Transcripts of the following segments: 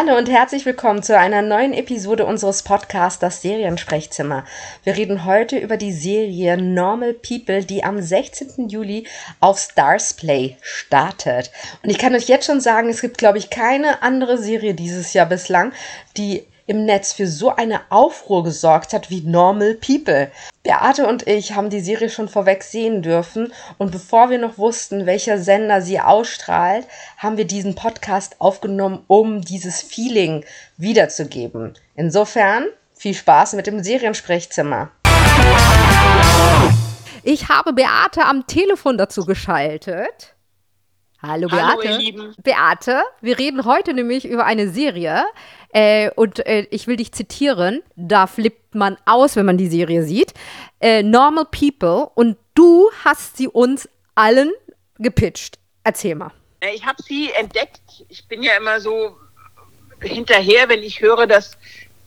Hallo und herzlich willkommen zu einer neuen Episode unseres Podcasts Das Seriensprechzimmer. Wir reden heute über die Serie Normal People, die am 16. Juli auf Stars Play startet. Und ich kann euch jetzt schon sagen, es gibt, glaube ich, keine andere Serie dieses Jahr bislang, die im Netz für so eine Aufruhr gesorgt hat wie Normal People. Beate und ich haben die Serie schon vorweg sehen dürfen und bevor wir noch wussten, welcher Sender sie ausstrahlt, haben wir diesen Podcast aufgenommen, um dieses Feeling wiederzugeben. Insofern viel Spaß mit dem Seriensprechzimmer. Ich habe Beate am Telefon dazu geschaltet. Hallo Beate. Hallo, ihr Lieben. Beate, wir reden heute nämlich über eine Serie. Äh, und äh, ich will dich zitieren. Da flippt man aus, wenn man die Serie sieht. Äh, Normal People. Und du hast sie uns allen gepitcht. Erzähl mal. Ich habe sie entdeckt. Ich bin ja immer so hinterher, wenn ich höre, dass,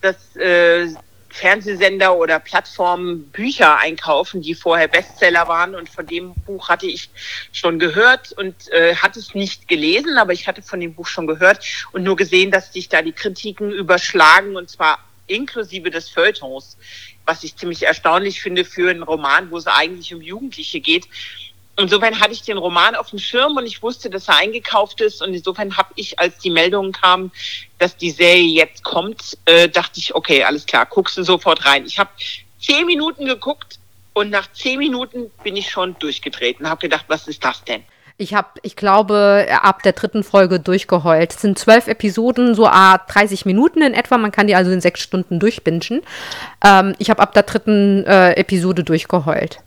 dass äh, Fernsehsender oder Plattformen Bücher einkaufen, die vorher Bestseller waren. Und von dem Buch hatte ich schon gehört und äh, hatte es nicht gelesen, aber ich hatte von dem Buch schon gehört und nur gesehen, dass sich da die Kritiken überschlagen und zwar inklusive des Feuilletons, was ich ziemlich erstaunlich finde für einen Roman, wo es eigentlich um Jugendliche geht. Insofern hatte ich den Roman auf dem Schirm und ich wusste, dass er eingekauft ist. Und insofern habe ich, als die Meldungen kamen, dass die Serie jetzt kommt, äh, dachte ich, okay, alles klar, guckst du sofort rein. Ich habe zehn Minuten geguckt und nach zehn Minuten bin ich schon durchgedreht und habe gedacht, was ist das denn? Ich habe, ich glaube, ab der dritten Folge durchgeheult. Es sind zwölf Episoden, so a 30 Minuten in etwa. Man kann die also in sechs Stunden durchbingen. Ähm, ich habe ab der dritten äh, Episode durchgeheult.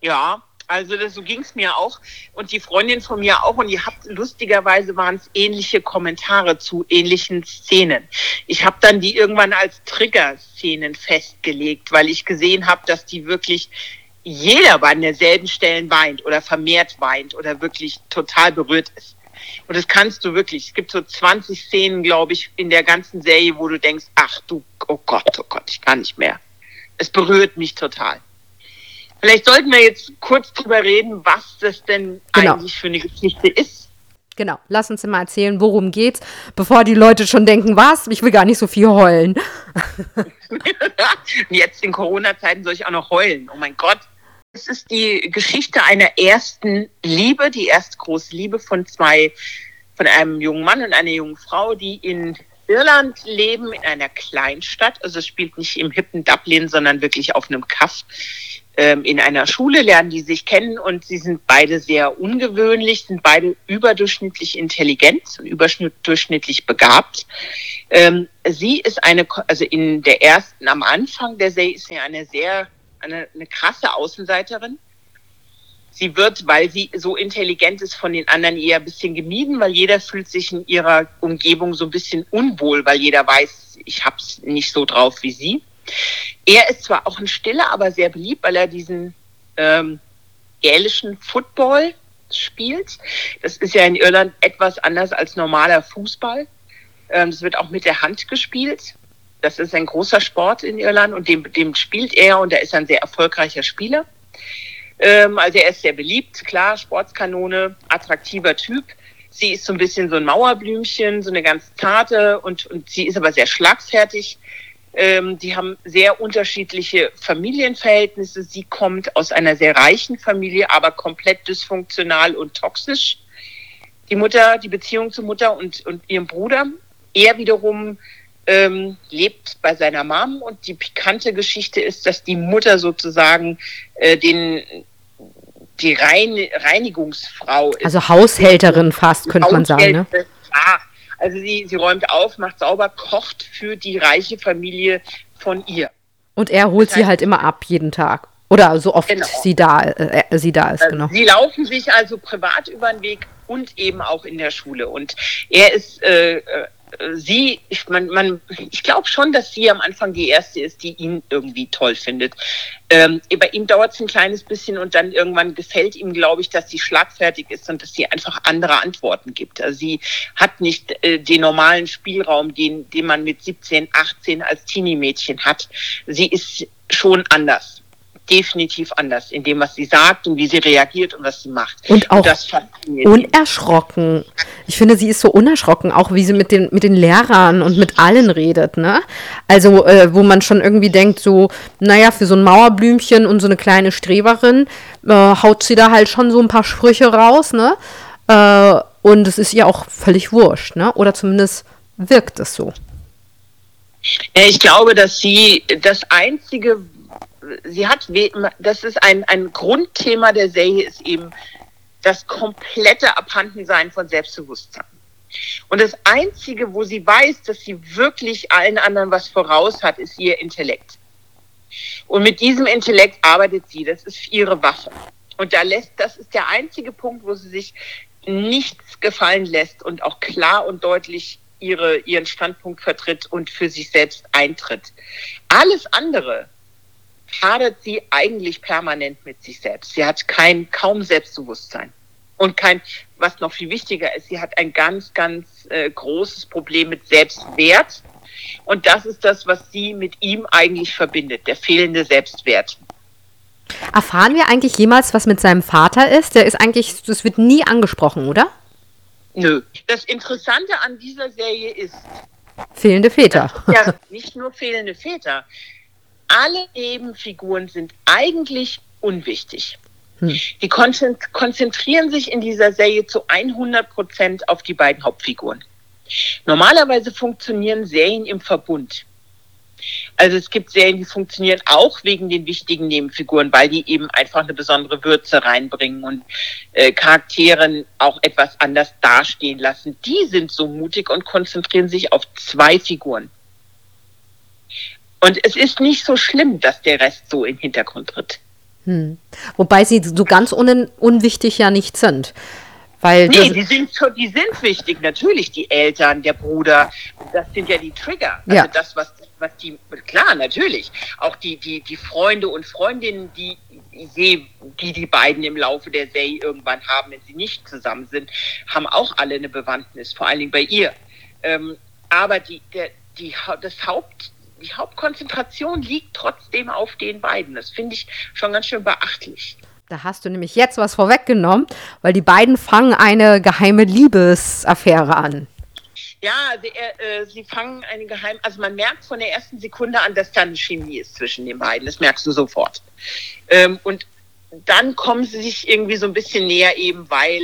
Ja, also das, so ging es mir auch und die Freundin von mir auch. Und ihr habt lustigerweise waren es ähnliche Kommentare zu ähnlichen Szenen. Ich habe dann die irgendwann als Trigger-Szenen festgelegt, weil ich gesehen habe, dass die wirklich jeder bei derselben Stellen weint oder vermehrt weint oder wirklich total berührt ist. Und das kannst du wirklich. Es gibt so 20 Szenen, glaube ich, in der ganzen Serie, wo du denkst, ach du, oh Gott, oh Gott, ich kann nicht mehr. Es berührt mich total. Vielleicht sollten wir jetzt kurz drüber reden, was das denn genau. eigentlich für eine Geschichte ist. Genau, lass uns mal erzählen, worum geht's, bevor die Leute schon denken, was? Ich will gar nicht so viel heulen. jetzt in Corona-Zeiten soll ich auch noch heulen. Oh mein Gott. Es ist die Geschichte einer ersten Liebe, die erste große Liebe von zwei, von einem jungen Mann und einer jungen Frau, die in Irland leben, in einer Kleinstadt. Also es spielt nicht im hippen Dublin, sondern wirklich auf einem Kaff ähm, in einer Schule, lernen die sich kennen und sie sind beide sehr ungewöhnlich, sind beide überdurchschnittlich intelligent überdurchschnittlich begabt. Ähm, sie ist eine, also in der ersten, am Anfang der Serie ist sie eine sehr, eine, eine krasse Außenseiterin. Sie wird, weil sie so intelligent ist, von den anderen eher ein bisschen gemieden, weil jeder fühlt sich in ihrer Umgebung so ein bisschen unwohl, weil jeder weiß, ich hab's nicht so drauf wie sie. Er ist zwar auch ein Stiller, aber sehr beliebt, weil er diesen ähm, gälischen Football spielt. Das ist ja in Irland etwas anders als normaler Fußball. Ähm, das wird auch mit der Hand gespielt. Das ist ein großer Sport in Irland und dem, dem spielt er und er ist ein sehr erfolgreicher Spieler. Ähm, also er ist sehr beliebt, klar, Sportskanone, attraktiver Typ. Sie ist so ein bisschen so ein Mauerblümchen, so eine ganz zarte und, und sie ist aber sehr schlagfertig. Ähm, die haben sehr unterschiedliche Familienverhältnisse. Sie kommt aus einer sehr reichen Familie, aber komplett dysfunktional und toxisch. Die Mutter, die Beziehung zur Mutter und, und ihrem Bruder. Er wiederum ähm, lebt bei seiner Mom und die pikante Geschichte ist, dass die Mutter sozusagen äh, den die Rein Reinigungsfrau ist. Also Haushälterin fast, könnte man sagen. Ne? Ah, also sie, sie räumt auf, macht sauber, kocht für die reiche Familie von ihr. Und er holt das heißt, sie halt immer ab, jeden Tag. Oder so oft genau. sie, da, äh, sie da ist, genau. Sie laufen sich also privat über den Weg und eben auch in der Schule. Und er ist äh, äh sie, ich, man, man, ich glaube schon, dass sie am Anfang die erste ist, die ihn irgendwie toll findet. Ähm, bei ihm dauert es ein kleines bisschen und dann irgendwann gefällt ihm, glaube ich, dass sie schlagfertig ist und dass sie einfach andere Antworten gibt. Also sie hat nicht äh, den normalen Spielraum, den, den man mit 17, 18 als Teenie-Mädchen hat. Sie ist schon anders. Definitiv anders in dem, was sie sagt und wie sie reagiert und was sie macht. Und auch und unerschrocken. Ich finde, sie ist so unerschrocken, auch wie sie mit den, mit den Lehrern und mit allen redet, ne? Also, äh, wo man schon irgendwie denkt, so, naja, für so ein Mauerblümchen und so eine kleine Streberin äh, haut sie da halt schon so ein paar Sprüche raus, ne? Äh, und es ist ihr auch völlig wurscht, ne? Oder zumindest wirkt es so. Ich glaube, dass sie das einzige, sie hat, das ist ein, ein Grundthema der Serie, ist eben das komplette Abhandensein von Selbstbewusstsein. Und das Einzige, wo sie weiß, dass sie wirklich allen anderen was voraus hat, ist ihr Intellekt. Und mit diesem Intellekt arbeitet sie, das ist ihre Waffe. Und da lässt, das ist der einzige Punkt, wo sie sich nichts gefallen lässt und auch klar und deutlich ihre, ihren Standpunkt vertritt und für sich selbst eintritt. Alles andere hadert sie eigentlich permanent mit sich selbst. Sie hat kein, kaum Selbstbewusstsein. Und kein, was noch viel wichtiger ist, sie hat ein ganz, ganz äh, großes Problem mit Selbstwert. Und das ist das, was sie mit ihm eigentlich verbindet, der fehlende Selbstwert. Erfahren wir eigentlich jemals, was mit seinem Vater ist? Der ist eigentlich, das wird nie angesprochen, oder? Nö. Das Interessante an dieser Serie ist. Fehlende Väter. Ja, nicht nur fehlende Väter. Alle Nebenfiguren sind eigentlich unwichtig. Hm. Die konzentrieren sich in dieser Serie zu 100 Prozent auf die beiden Hauptfiguren. Normalerweise funktionieren Serien im Verbund. Also es gibt Serien, die funktionieren auch wegen den wichtigen Nebenfiguren, weil die eben einfach eine besondere Würze reinbringen und äh, Charakteren auch etwas anders dastehen lassen. Die sind so mutig und konzentrieren sich auf zwei Figuren. Und es ist nicht so schlimm, dass der Rest so im Hintergrund tritt. Hm. Wobei sie so ganz un unwichtig ja nicht sind. Weil nee, die sind, schon, die sind wichtig, natürlich, die Eltern, der Bruder, das sind ja die Trigger. Also ja. das, was was die, klar, natürlich, auch die, die, die Freunde und Freundinnen, die, die die beiden im Laufe der Serie irgendwann haben, wenn sie nicht zusammen sind, haben auch alle eine Bewandtnis, vor allen Dingen bei ihr. Ähm, aber die, der, die, das Haupt, die Hauptkonzentration liegt trotzdem auf den beiden. Das finde ich schon ganz schön beachtlich. Da hast du nämlich jetzt was vorweggenommen, weil die beiden fangen eine geheime Liebesaffäre an. Ja, sie, äh, sie fangen eine geheim, also man merkt von der ersten Sekunde an, dass da eine Chemie ist zwischen den beiden. Das merkst du sofort. Ähm, und dann kommen sie sich irgendwie so ein bisschen näher, eben weil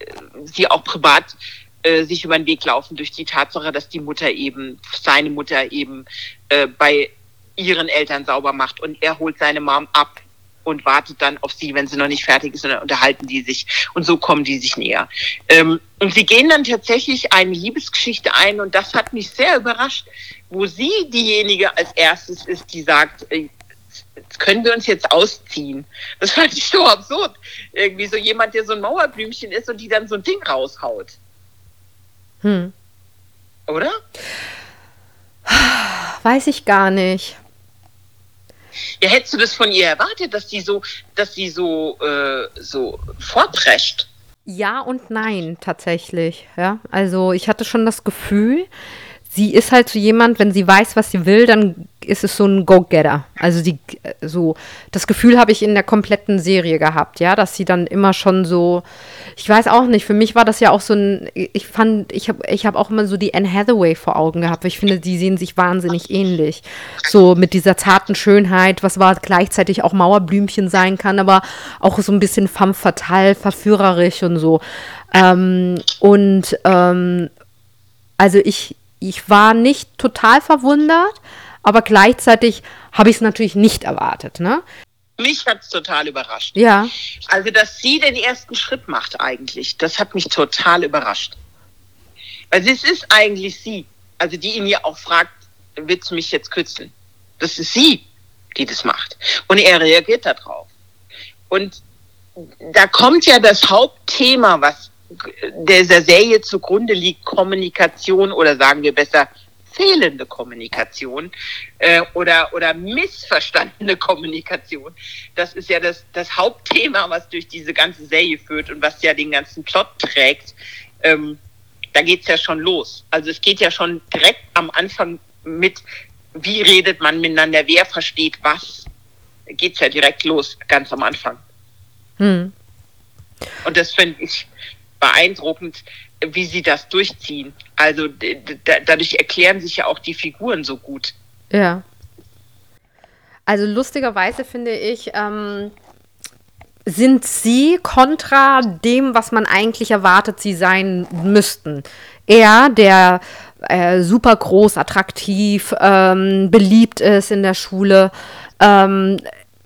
äh, sie auch privat äh, sich über den Weg laufen durch die Tatsache, dass die Mutter eben, seine Mutter eben äh, bei ihren Eltern sauber macht und er holt seine Mom ab und wartet dann auf sie, wenn sie noch nicht fertig ist, und dann unterhalten die sich und so kommen die sich näher. Ähm, und sie gehen dann tatsächlich eine Liebesgeschichte ein und das hat mich sehr überrascht, wo sie diejenige als erstes ist, die sagt, äh, können wir uns jetzt ausziehen. Das fand ich so absurd. Irgendwie so jemand, der so ein Mauerblümchen ist und die dann so ein Ding raushaut. Hm. Oder? Weiß ich gar nicht. Ja, hättest du das von ihr erwartet, dass die so, dass sie so, äh, so vorprescht? Ja und nein, tatsächlich. Ja, also ich hatte schon das Gefühl, sie ist halt so jemand, wenn sie weiß, was sie will, dann ist es so ein Go-Getter. Also sie, so, das Gefühl habe ich in der kompletten Serie gehabt, ja, dass sie dann immer schon so, ich weiß auch nicht, für mich war das ja auch so ein, ich fand, ich habe ich hab auch immer so die Anne Hathaway vor Augen gehabt, weil ich finde, die sehen sich wahnsinnig ähnlich. So mit dieser zarten Schönheit, was war gleichzeitig auch Mauerblümchen sein kann, aber auch so ein bisschen femme fatale, verführerisch und so. Ähm, und ähm, also ich, ich war nicht total verwundert, aber gleichzeitig habe ich es natürlich nicht erwartet. Ne? Mich hat es total überrascht. Ja. Also, dass sie den ersten Schritt macht eigentlich, das hat mich total überrascht. Weil es ist eigentlich sie, also die ihn ja auch fragt, willst du mich jetzt kützeln? Das ist sie, die das macht. Und er reagiert darauf. Und da kommt ja das Hauptthema, was dieser Serie zugrunde liegt, Kommunikation oder sagen wir besser fehlende Kommunikation äh, oder, oder missverstandene Kommunikation. Das ist ja das, das Hauptthema, was durch diese ganze Serie führt und was ja den ganzen Plot trägt. Ähm, da geht's ja schon los. Also es geht ja schon direkt am Anfang mit, wie redet man miteinander, wer versteht was. geht es ja direkt los, ganz am Anfang. Hm. Und das finde ich beeindruckend, wie sie das durchziehen. Also dadurch erklären sich ja auch die Figuren so gut. Ja. Also lustigerweise finde ich, ähm, sind sie kontra dem, was man eigentlich erwartet, sie sein müssten. Er, der äh, super groß, attraktiv, ähm, beliebt ist in der Schule, ähm,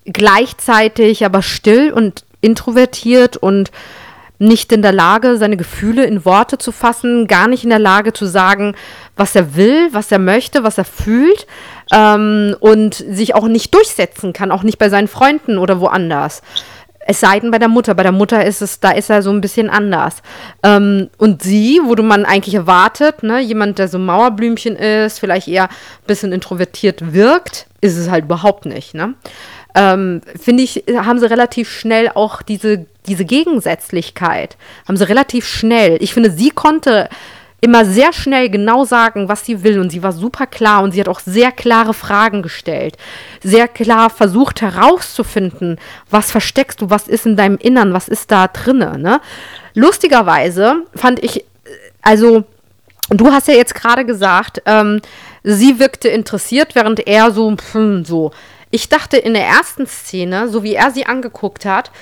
gleichzeitig aber still und introvertiert und nicht in der Lage, seine Gefühle in Worte zu fassen, gar nicht in der Lage zu sagen, was er will, was er möchte, was er fühlt ähm, und sich auch nicht durchsetzen kann, auch nicht bei seinen Freunden oder woanders. Es sei denn bei der Mutter. Bei der Mutter ist es, da ist er so ein bisschen anders. Ähm, und sie, wo du man eigentlich erwartet, ne, jemand, der so Mauerblümchen ist, vielleicht eher ein bisschen introvertiert wirkt, ist es halt überhaupt nicht. Ne? Ähm, Finde ich, haben sie relativ schnell auch diese, diese Gegensätzlichkeit. Haben sie relativ schnell. Ich finde, sie konnte immer sehr schnell genau sagen, was sie will. Und sie war super klar und sie hat auch sehr klare Fragen gestellt. Sehr klar versucht herauszufinden, was versteckst du, was ist in deinem Innern, was ist da drinne. Ne? Lustigerweise fand ich, also, du hast ja jetzt gerade gesagt, ähm, sie wirkte interessiert, während er so, hm, so. Ich dachte in der ersten Szene, so wie er sie angeguckt hat,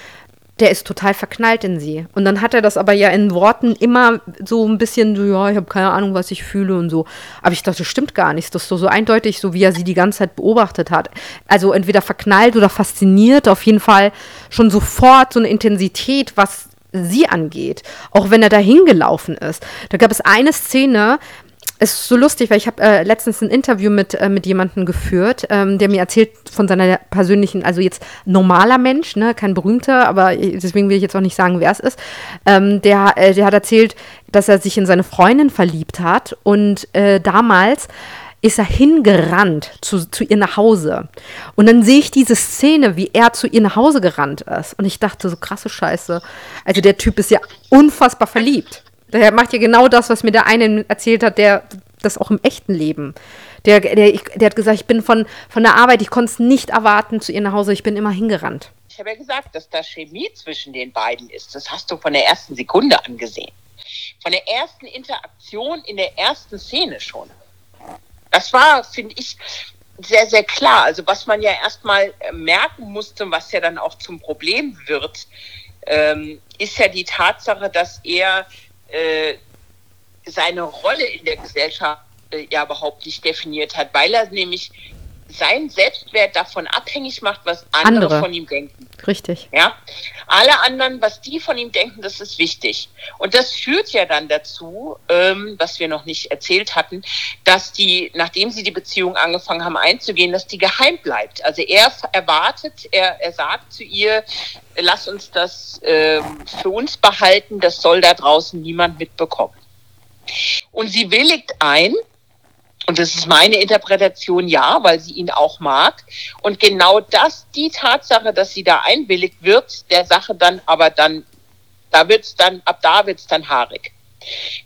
der ist total verknallt in sie. Und dann hat er das aber ja in Worten immer so ein bisschen so, ja, ich habe keine Ahnung, was ich fühle und so. Aber ich dachte, das stimmt gar nicht. Das ist doch so eindeutig, so wie er sie die ganze Zeit beobachtet hat. Also entweder verknallt oder fasziniert, auf jeden Fall schon sofort so eine Intensität, was sie angeht. Auch wenn er da hingelaufen ist. Da gab es eine Szene, ist so lustig, weil ich habe äh, letztens ein Interview mit, äh, mit jemandem geführt, ähm, der mir erzählt von seiner persönlichen, also jetzt normaler Mensch, ne, kein berühmter, aber deswegen will ich jetzt auch nicht sagen, wer es ist. Ähm, der, äh, der hat erzählt, dass er sich in seine Freundin verliebt hat und äh, damals ist er hingerannt zu, zu ihr nach Hause. Und dann sehe ich diese Szene, wie er zu ihr nach Hause gerannt ist. Und ich dachte, so krasse Scheiße. Also der Typ ist ja unfassbar verliebt. Der macht ja genau das, was mir der eine erzählt hat, der das auch im echten Leben. Der, der, der hat gesagt, ich bin von, von der Arbeit, ich konnte es nicht erwarten zu ihr nach Hause, ich bin immer hingerannt. Ich habe ja gesagt, dass da Chemie zwischen den beiden ist. Das hast du von der ersten Sekunde angesehen. Von der ersten Interaktion in der ersten Szene schon. Das war, finde ich, sehr, sehr klar. Also was man ja erstmal äh, merken musste, was ja dann auch zum Problem wird, ähm, ist ja die Tatsache, dass er äh, seine Rolle in der Gesellschaft äh, ja überhaupt nicht definiert hat, weil er nämlich seinen Selbstwert davon abhängig macht, was andere, andere, von ihm denken. Richtig. Ja. Alle anderen, was die von ihm denken, das ist wichtig. Und das führt ja dann dazu, ähm, was wir noch nicht erzählt hatten, dass die, nachdem sie die Beziehung angefangen haben einzugehen, dass die geheim bleibt. Also er erwartet, er, er sagt zu ihr, lass uns das ähm, für uns behalten, das soll da draußen niemand mitbekommen. Und sie willigt ein, und das ist meine Interpretation, ja, weil sie ihn auch mag. Und genau das, die Tatsache, dass sie da einwilligt, wird der Sache dann aber dann, da wird's dann, ab da wird's dann haarig.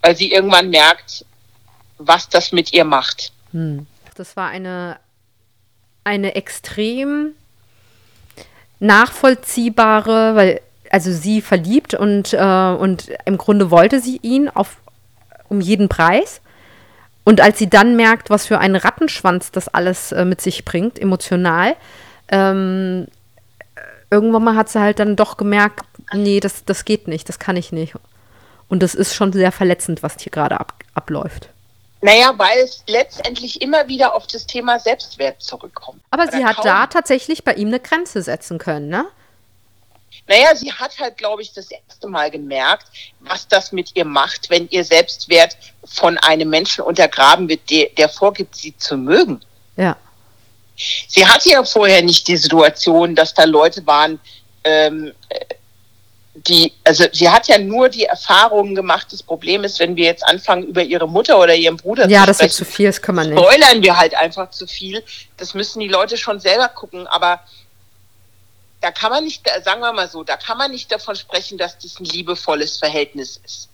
Weil sie irgendwann merkt, was das mit ihr macht. Hm. Das war eine, eine extrem nachvollziehbare, weil also sie verliebt und, äh, und im Grunde wollte sie ihn auf, um jeden Preis. Und als sie dann merkt, was für einen Rattenschwanz das alles äh, mit sich bringt, emotional, ähm, irgendwann mal hat sie halt dann doch gemerkt, nee, das, das geht nicht, das kann ich nicht. Und das ist schon sehr verletzend, was hier gerade ab, abläuft. Naja, weil es letztendlich immer wieder auf das Thema Selbstwert zurückkommt. Aber sie hat da tatsächlich bei ihm eine Grenze setzen können, ne? Naja, sie hat halt, glaube ich, das erste Mal gemerkt, was das mit ihr macht, wenn ihr Selbstwert von einem Menschen untergraben wird, der, der vorgibt, sie zu mögen. Ja. Sie hatte ja vorher nicht die Situation, dass da Leute waren, ähm, die, also sie hat ja nur die Erfahrungen gemacht. Das Problem ist, wenn wir jetzt anfangen, über ihre Mutter oder ihren Bruder ja, zu sprechen. Ja, das ist zu viel, das kann man nicht. Spoilern wir halt einfach zu viel. Das müssen die Leute schon selber gucken. Aber da kann man nicht, sagen wir mal so, da kann man nicht davon sprechen, dass das ein liebevolles Verhältnis ist.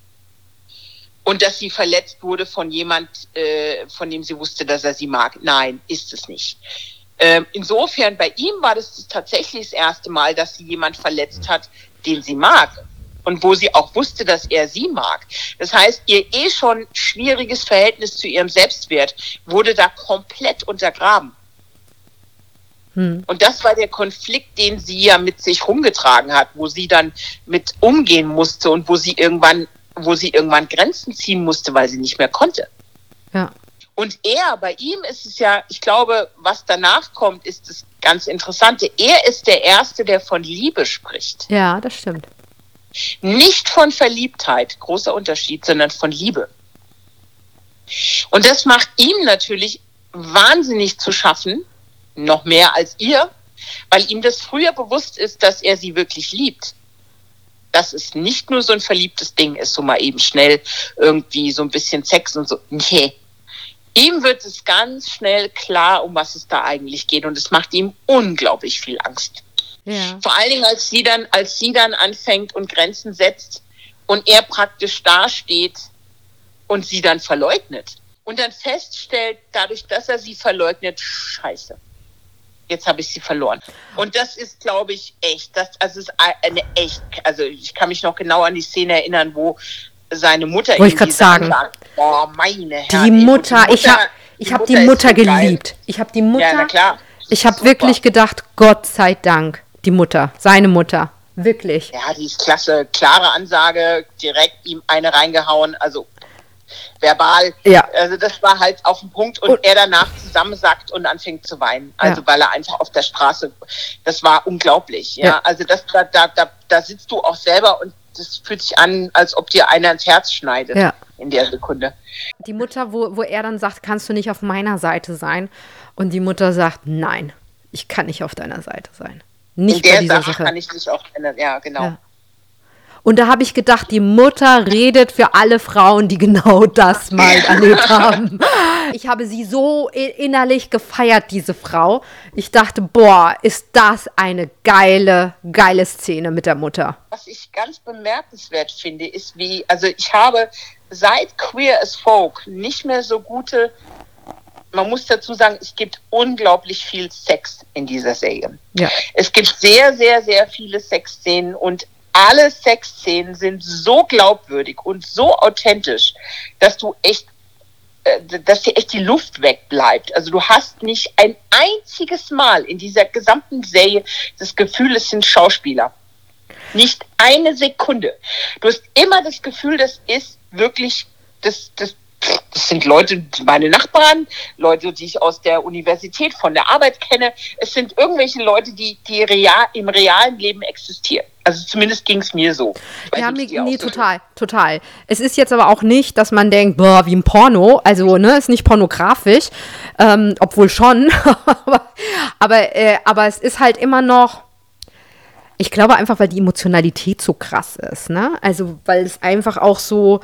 Und dass sie verletzt wurde von jemand, äh, von dem sie wusste, dass er sie mag. Nein, ist es nicht. Ähm, insofern, bei ihm war das tatsächlich das erste Mal, dass sie jemand verletzt hat, den sie mag und wo sie auch wusste, dass er sie mag. Das heißt, ihr eh schon schwieriges Verhältnis zu ihrem Selbstwert wurde da komplett untergraben. Hm. Und das war der Konflikt, den sie ja mit sich rumgetragen hat, wo sie dann mit umgehen musste und wo sie irgendwann, wo sie irgendwann Grenzen ziehen musste, weil sie nicht mehr konnte. Ja. Und er, bei ihm ist es ja, ich glaube, was danach kommt, ist das ganz Interessante. Er ist der Erste, der von Liebe spricht. Ja, das stimmt. Nicht von Verliebtheit, großer Unterschied, sondern von Liebe. Und das macht ihm natürlich wahnsinnig zu schaffen, noch mehr als ihr, weil ihm das früher bewusst ist, dass er sie wirklich liebt. Dass es nicht nur so ein verliebtes Ding ist, so mal eben schnell irgendwie so ein bisschen Sex und so. Nee. Ihm wird es ganz schnell klar, um was es da eigentlich geht und es macht ihm unglaublich viel Angst. Ja. Vor allen Dingen, als sie dann, als sie dann anfängt und Grenzen setzt und er praktisch dasteht und sie dann verleugnet. Und dann feststellt, dadurch, dass er sie verleugnet, scheiße. Jetzt habe ich sie verloren. Und das ist, glaube ich, echt. Das also ist eine echt. Also ich kann mich noch genau an die Szene erinnern, wo seine Mutter Wollte ich gerade sagen. Sagt, oh, meine Herren, die Mutter, die Mutter, ich habe ich hab die Mutter geliebt. Ich habe die Mutter. Ja, na klar. Ich habe wirklich gedacht, Gott sei Dank die Mutter, seine Mutter. Wirklich. Ja, die ist klasse. Klare Ansage, direkt ihm eine reingehauen, also verbal. Ja. Also das war halt auf den Punkt und, und er danach zusammensackt und anfängt zu weinen. Also ja. weil er einfach auf der Straße, das war unglaublich. Ja, ja. also das, da, da, da, da sitzt du auch selber und das fühlt sich an, als ob dir einer ins Herz schneidet ja. in der Sekunde. Die Mutter, wo, wo er dann sagt, kannst du nicht auf meiner Seite sein? Und die Mutter sagt, nein, ich kann nicht auf deiner Seite sein. Nicht In der Sache, Sache, kann ich nicht auch ändern. Ja, genau. Ja. Und da habe ich gedacht, die Mutter redet für alle Frauen, die genau das mal erlebt haben. Ich habe sie so innerlich gefeiert, diese Frau. Ich dachte, boah, ist das eine geile, geile Szene mit der Mutter. Was ich ganz bemerkenswert finde, ist wie, also ich habe seit Queer as Folk nicht mehr so gute man muss dazu sagen, es gibt unglaublich viel Sex in dieser Serie. Ja. Es gibt sehr, sehr, sehr viele Sexszenen und alle Sexszenen sind so glaubwürdig und so authentisch, dass du echt äh, dass dir echt die Luft wegbleibt. Also du hast nicht ein einziges Mal in dieser gesamten Serie das Gefühl, es sind Schauspieler. Nicht eine Sekunde. Du hast immer das Gefühl, das ist wirklich das, das, das sind Leute, meine Nachbarn, Leute, die ich aus der Universität, von der Arbeit kenne. Es sind irgendwelche Leute, die, die real, im realen Leben existieren. Also zumindest ging es mir so. Ja, mir, nee, total, so total. Es ist jetzt aber auch nicht, dass man denkt, boah, wie ein Porno. Also, ne, ist nicht pornografisch, ähm, obwohl schon. aber, äh, aber es ist halt immer noch. Ich glaube einfach, weil die Emotionalität so krass ist, ne? Also, weil es einfach auch so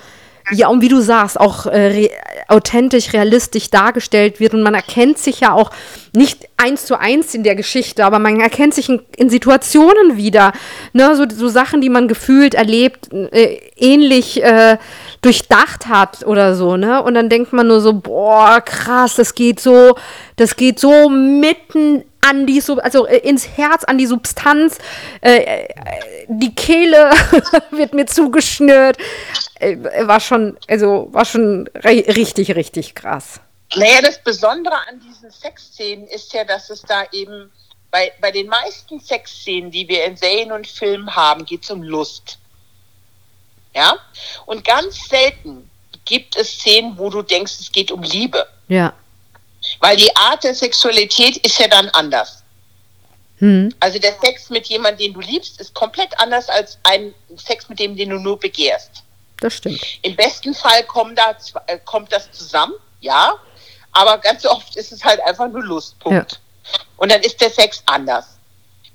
ja, und wie du sagst, auch äh, re authentisch, realistisch dargestellt wird. Und man erkennt sich ja auch nicht eins zu eins in der Geschichte, aber man erkennt sich in, in Situationen wieder. Ne? So, so, Sachen, die man gefühlt erlebt, äh, ähnlich äh, durchdacht hat oder so, ne? Und dann denkt man nur so, boah, krass, das geht so, das geht so mitten an die, Sub also äh, ins Herz, an die Substanz. Äh, äh die Kehle wird mir zugeschnürt. Äh, war schon, also war schon richtig, richtig krass. Naja, das Besondere an diesen Sexszenen ist ja, dass es da eben bei, bei den meisten Sexszenen, die wir in Serien und Filmen haben, geht es um Lust. Ja? Und ganz selten gibt es Szenen, wo du denkst, es geht um Liebe. Ja. Weil die Art der Sexualität ist ja dann anders. Hm. Also der Sex mit jemandem, den du liebst, ist komplett anders als ein Sex mit dem, den du nur begehrst. Das stimmt. Im besten Fall kommt, da, äh, kommt das zusammen, ja, aber ganz oft ist es halt einfach nur Lustpunkt. Ja. Und dann ist der Sex anders.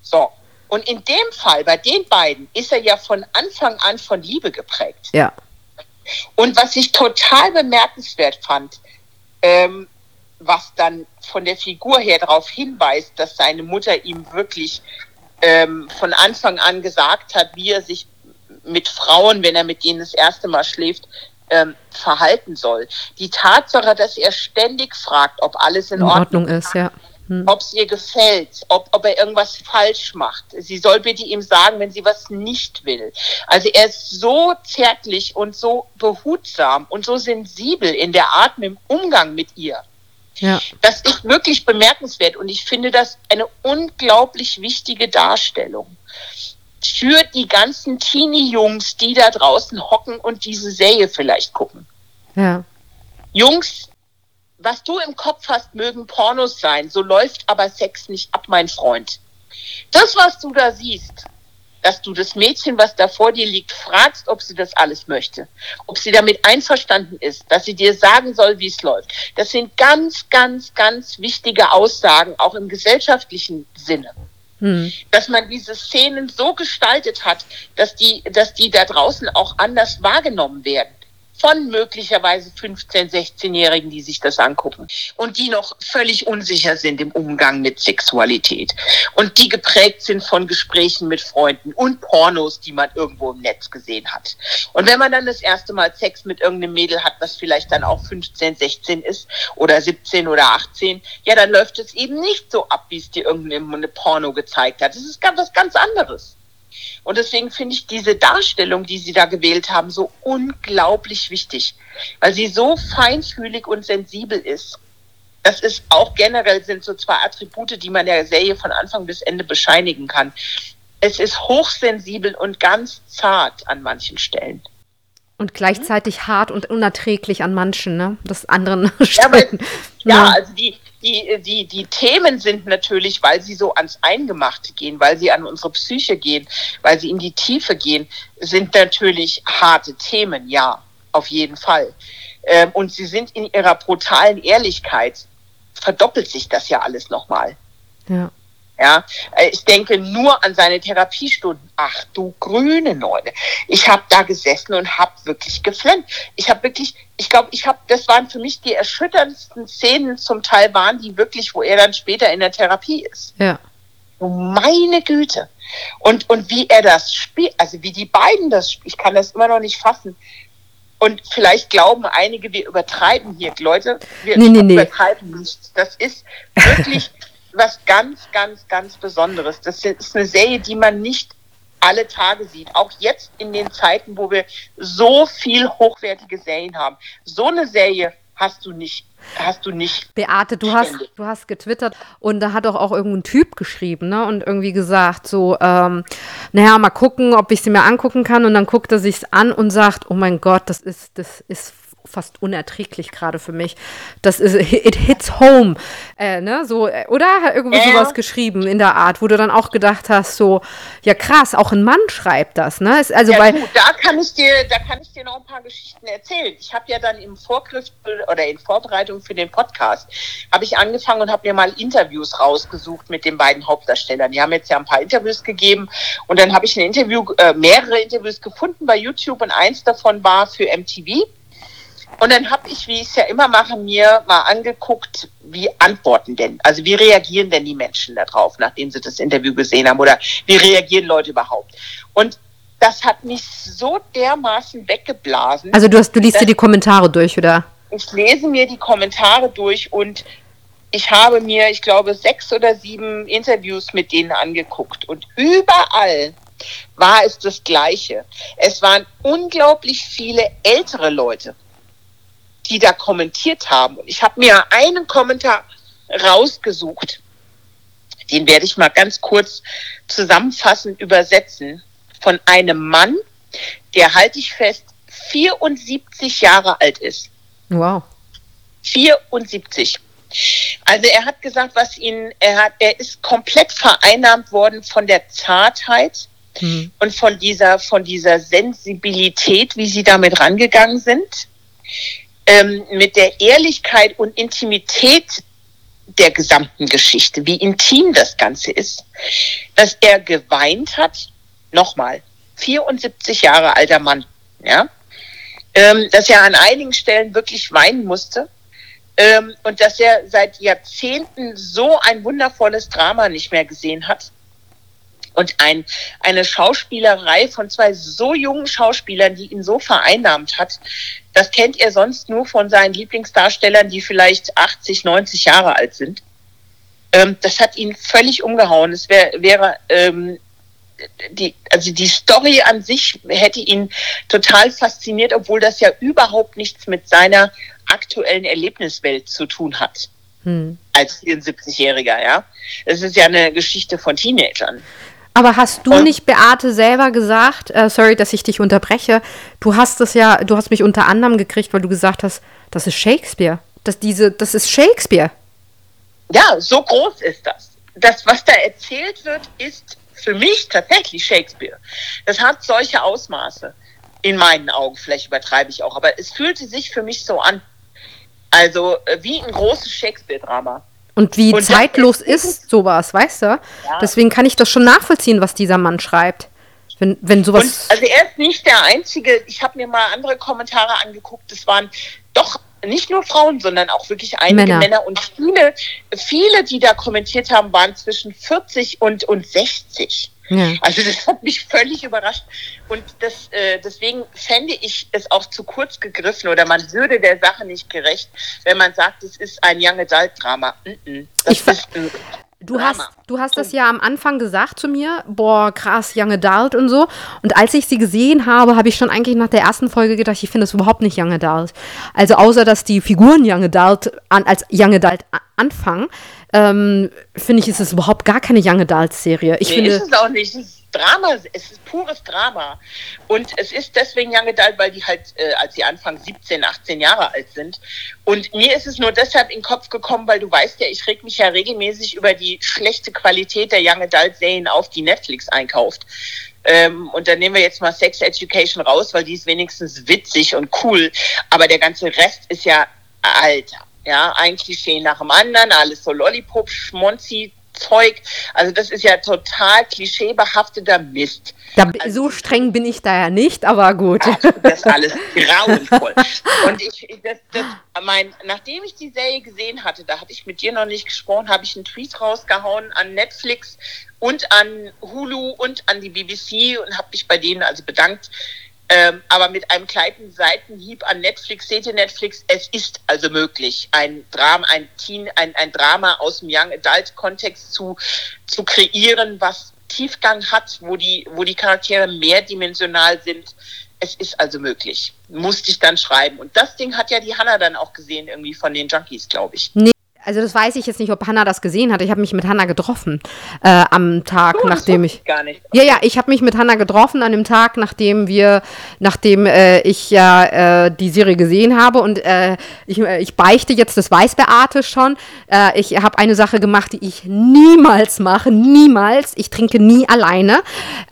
So. Und in dem Fall, bei den beiden, ist er ja von Anfang an von Liebe geprägt. Ja. Und was ich total bemerkenswert fand, ähm, was dann von der Figur her darauf hinweist, dass seine Mutter ihm wirklich ähm, von Anfang an gesagt hat, wie er sich mit Frauen, wenn er mit denen das erste Mal schläft, ähm, verhalten soll. Die Tatsache, dass er ständig fragt, ob alles in, in Ordnung, Ordnung, ist, ja. hm. ob es ihr gefällt, ob, ob er irgendwas falsch macht. Sie soll bitte ihm sagen, wenn sie was nicht will. Also er ist so zärtlich und so behutsam und so sensibel in der Art im Umgang mit ihr. Ja. Das ist wirklich bemerkenswert und ich finde das eine unglaublich wichtige Darstellung für die ganzen Teenie-Jungs, die da draußen hocken und diese Serie vielleicht gucken. Ja. Jungs, was du im Kopf hast, mögen Pornos sein, so läuft aber Sex nicht ab, mein Freund. Das, was du da siehst, dass du das Mädchen, was da vor dir liegt, fragst, ob sie das alles möchte, ob sie damit einverstanden ist, dass sie dir sagen soll, wie es läuft. Das sind ganz, ganz, ganz wichtige Aussagen, auch im gesellschaftlichen Sinne. Hm. Dass man diese Szenen so gestaltet hat, dass die, dass die da draußen auch anders wahrgenommen werden von möglicherweise 15-, 16-Jährigen, die sich das angucken und die noch völlig unsicher sind im Umgang mit Sexualität und die geprägt sind von Gesprächen mit Freunden und Pornos, die man irgendwo im Netz gesehen hat. Und wenn man dann das erste Mal Sex mit irgendeinem Mädel hat, was vielleicht dann auch 15, 16 ist oder 17 oder 18, ja, dann läuft es eben nicht so ab, wie es dir irgendeine Porno gezeigt hat. Das ist was ganz anderes. Und deswegen finde ich diese Darstellung, die Sie da gewählt haben, so unglaublich wichtig, weil sie so feinfühlig und sensibel ist. Das ist auch generell sind so zwei Attribute, die man der Serie von Anfang bis Ende bescheinigen kann. Es ist hochsensibel und ganz zart an manchen Stellen. Und gleichzeitig hart und unerträglich an manchen, ne? Das anderen ja, aber, ja, also die, die, die, die Themen sind natürlich, weil sie so ans Eingemachte gehen, weil sie an unsere Psyche gehen, weil sie in die Tiefe gehen, sind natürlich harte Themen, ja, auf jeden Fall. Ähm, und sie sind in ihrer brutalen Ehrlichkeit, verdoppelt sich das ja alles nochmal. Ja. Ja, äh, ich denke nur an seine Therapiestunden. Ach du grüne Neune. Ich habe da gesessen und habe wirklich geflennt. Ich habe wirklich, ich glaube, ich habe, das waren für mich die erschütterndsten Szenen zum Teil waren die wirklich, wo er dann später in der Therapie ist. Ja. Oh, meine Güte. Und, und wie er das spielt, also wie die beiden das spielen, ich kann das immer noch nicht fassen. Und vielleicht glauben einige, wir übertreiben hier, Leute. Wir nee, nee, übertreiben nee. nicht. Das ist wirklich was ganz, ganz, ganz Besonderes. Das ist eine Serie, die man nicht alle Tage sieht. Auch jetzt in den Zeiten, wo wir so viel hochwertige Serien haben. So eine Serie hast du nicht. Hast du nicht. Beate, du hast, du hast getwittert und da hat doch auch irgendein Typ geschrieben, ne? Und irgendwie gesagt, so, ähm, naja, mal gucken, ob ich sie mir angucken kann. Und dann guckt er sich's an und sagt, oh mein Gott, das ist, das ist fast unerträglich gerade für mich. Das ist It Hits Home, äh, ne? So, äh, oder? Irgendwie äh. sowas geschrieben in der Art, wo du dann auch gedacht hast, so, ja krass, auch ein Mann schreibt das, ne? Ist also ja, weil, du, da kann ich dir, da kann ich dir noch ein paar Geschichten erzählen. Ich habe ja dann im Vorgriff oder in Vorbereitung für den Podcast habe ich angefangen und habe mir mal Interviews rausgesucht mit den beiden Hauptdarstellern. Die haben jetzt ja ein paar Interviews gegeben und dann habe ich ein Interview, äh, mehrere Interviews gefunden bei YouTube und eins davon war für MTV. Und dann habe ich, wie ich es ja immer mache, mir mal angeguckt, wie antworten denn, also wie reagieren denn die Menschen darauf, nachdem sie das Interview gesehen haben oder wie reagieren Leute überhaupt. Und das hat mich so dermaßen weggeblasen. Also du, hast, du liest dir die Kommentare durch, oder? Ich lese mir die Kommentare durch und ich habe mir, ich glaube, sechs oder sieben Interviews mit denen angeguckt und überall war es das Gleiche. Es waren unglaublich viele ältere Leute die da kommentiert haben. Und ich habe mir einen Kommentar rausgesucht, den werde ich mal ganz kurz zusammenfassend übersetzen, von einem Mann, der, halte ich fest, 74 Jahre alt ist. Wow. 74. Also er hat gesagt, was ihn, er hat, er ist komplett vereinnahmt worden von der Zartheit mhm. und von dieser, von dieser Sensibilität, wie sie damit rangegangen sind ähm, mit der Ehrlichkeit und Intimität der gesamten Geschichte, wie intim das Ganze ist, dass er geweint hat, nochmal, 74 Jahre alter Mann, ja, ähm, dass er an einigen Stellen wirklich weinen musste ähm, und dass er seit Jahrzehnten so ein wundervolles Drama nicht mehr gesehen hat und ein, eine Schauspielerei von zwei so jungen Schauspielern, die ihn so vereinnahmt hat, das kennt er sonst nur von seinen Lieblingsdarstellern, die vielleicht 80, 90 Jahre alt sind. Ähm, das hat ihn völlig umgehauen. Es wär, wäre ähm, die, also die Story an sich hätte ihn total fasziniert, obwohl das ja überhaupt nichts mit seiner aktuellen Erlebniswelt zu tun hat. Hm. Als 74-Jähriger, ja. Es ist ja eine Geschichte von Teenagern. Aber hast du nicht, Beate, selber gesagt, äh, sorry, dass ich dich unterbreche, du hast es ja, du hast mich unter anderem gekriegt, weil du gesagt hast, das ist Shakespeare. Das, diese, das ist Shakespeare. Ja, so groß ist das. Das, was da erzählt wird, ist für mich tatsächlich Shakespeare. Das hat solche Ausmaße. In meinen Augen, vielleicht übertreibe ich auch, aber es fühlte sich für mich so an. Also äh, wie ein großes Shakespeare-Drama. Und wie und zeitlos ist, ist sowas, weißt du? Ja. Deswegen kann ich das schon nachvollziehen, was dieser Mann schreibt. Wenn, wenn sowas. Und also er ist nicht der Einzige, ich habe mir mal andere Kommentare angeguckt, es waren doch nicht nur Frauen, sondern auch wirklich einige Männer, Männer und viele, viele, die da kommentiert haben, waren zwischen 40 und, und 60. Ja. Also das hat mich völlig überrascht. Und das, äh, deswegen fände ich es auch zu kurz gegriffen oder man würde der Sache nicht gerecht, wenn man sagt, es ist ein Young Adult Drama. Das ich ist Du hast, du hast das ja am Anfang gesagt zu mir, boah, krass, Young Adult und so. Und als ich sie gesehen habe, habe ich schon eigentlich nach der ersten Folge gedacht, ich finde es überhaupt nicht Young Adult. Also außer, dass die Figuren Young Adult an, als Young Adult anfangen, ähm, finde ich, ist es überhaupt gar keine Young Adult-Serie. Ich nee, finde, ist es auch nicht. Drama, es ist pures Drama. Und es ist deswegen Young Adult, weil die halt, äh, als sie Anfang 17, 18 Jahre alt sind. Und mir ist es nur deshalb in den Kopf gekommen, weil du weißt ja, ich reg mich ja regelmäßig über die schlechte Qualität der Young Adult-Serien auf, die Netflix einkauft. Ähm, und dann nehmen wir jetzt mal Sex Education raus, weil die ist wenigstens witzig und cool. Aber der ganze Rest ist ja alter. Ja, ein Klischee nach dem anderen, alles so Lollipop, Schmonzi, Zeug. Also das ist ja total klischeebehafteter Mist. Da, also, so streng bin ich da ja nicht, aber gut. Also das ist alles grauenvoll. Und ich, das, das, mein, nachdem ich die Serie gesehen hatte, da hatte ich mit dir noch nicht gesprochen, habe ich einen Tweet rausgehauen an Netflix und an Hulu und an die BBC und habe mich bei denen also bedankt, ähm, aber mit einem kleinen Seitenhieb an Netflix, seht ihr Netflix, es ist also möglich, ein Drama, ein Teen, ein, ein Drama aus dem Young Adult Kontext zu, zu kreieren, was Tiefgang hat, wo die, wo die Charaktere mehrdimensional sind. Es ist also möglich. Musste ich dann schreiben. Und das Ding hat ja die Hanna dann auch gesehen, irgendwie von den Junkies, glaube ich. Nee, also das weiß ich jetzt nicht, ob Hannah das gesehen hat. Ich habe mich mit Hannah getroffen äh, am Tag, oh, nachdem ich. Gar nicht. Ja, ja, ich habe mich mit Hannah getroffen an dem Tag, nachdem wir, nachdem äh, ich ja äh, die Serie gesehen habe und äh, ich, äh, ich beichte jetzt, das weiß Beate schon. Äh, ich habe eine Sache gemacht, die ich niemals mache, niemals. Ich trinke nie alleine,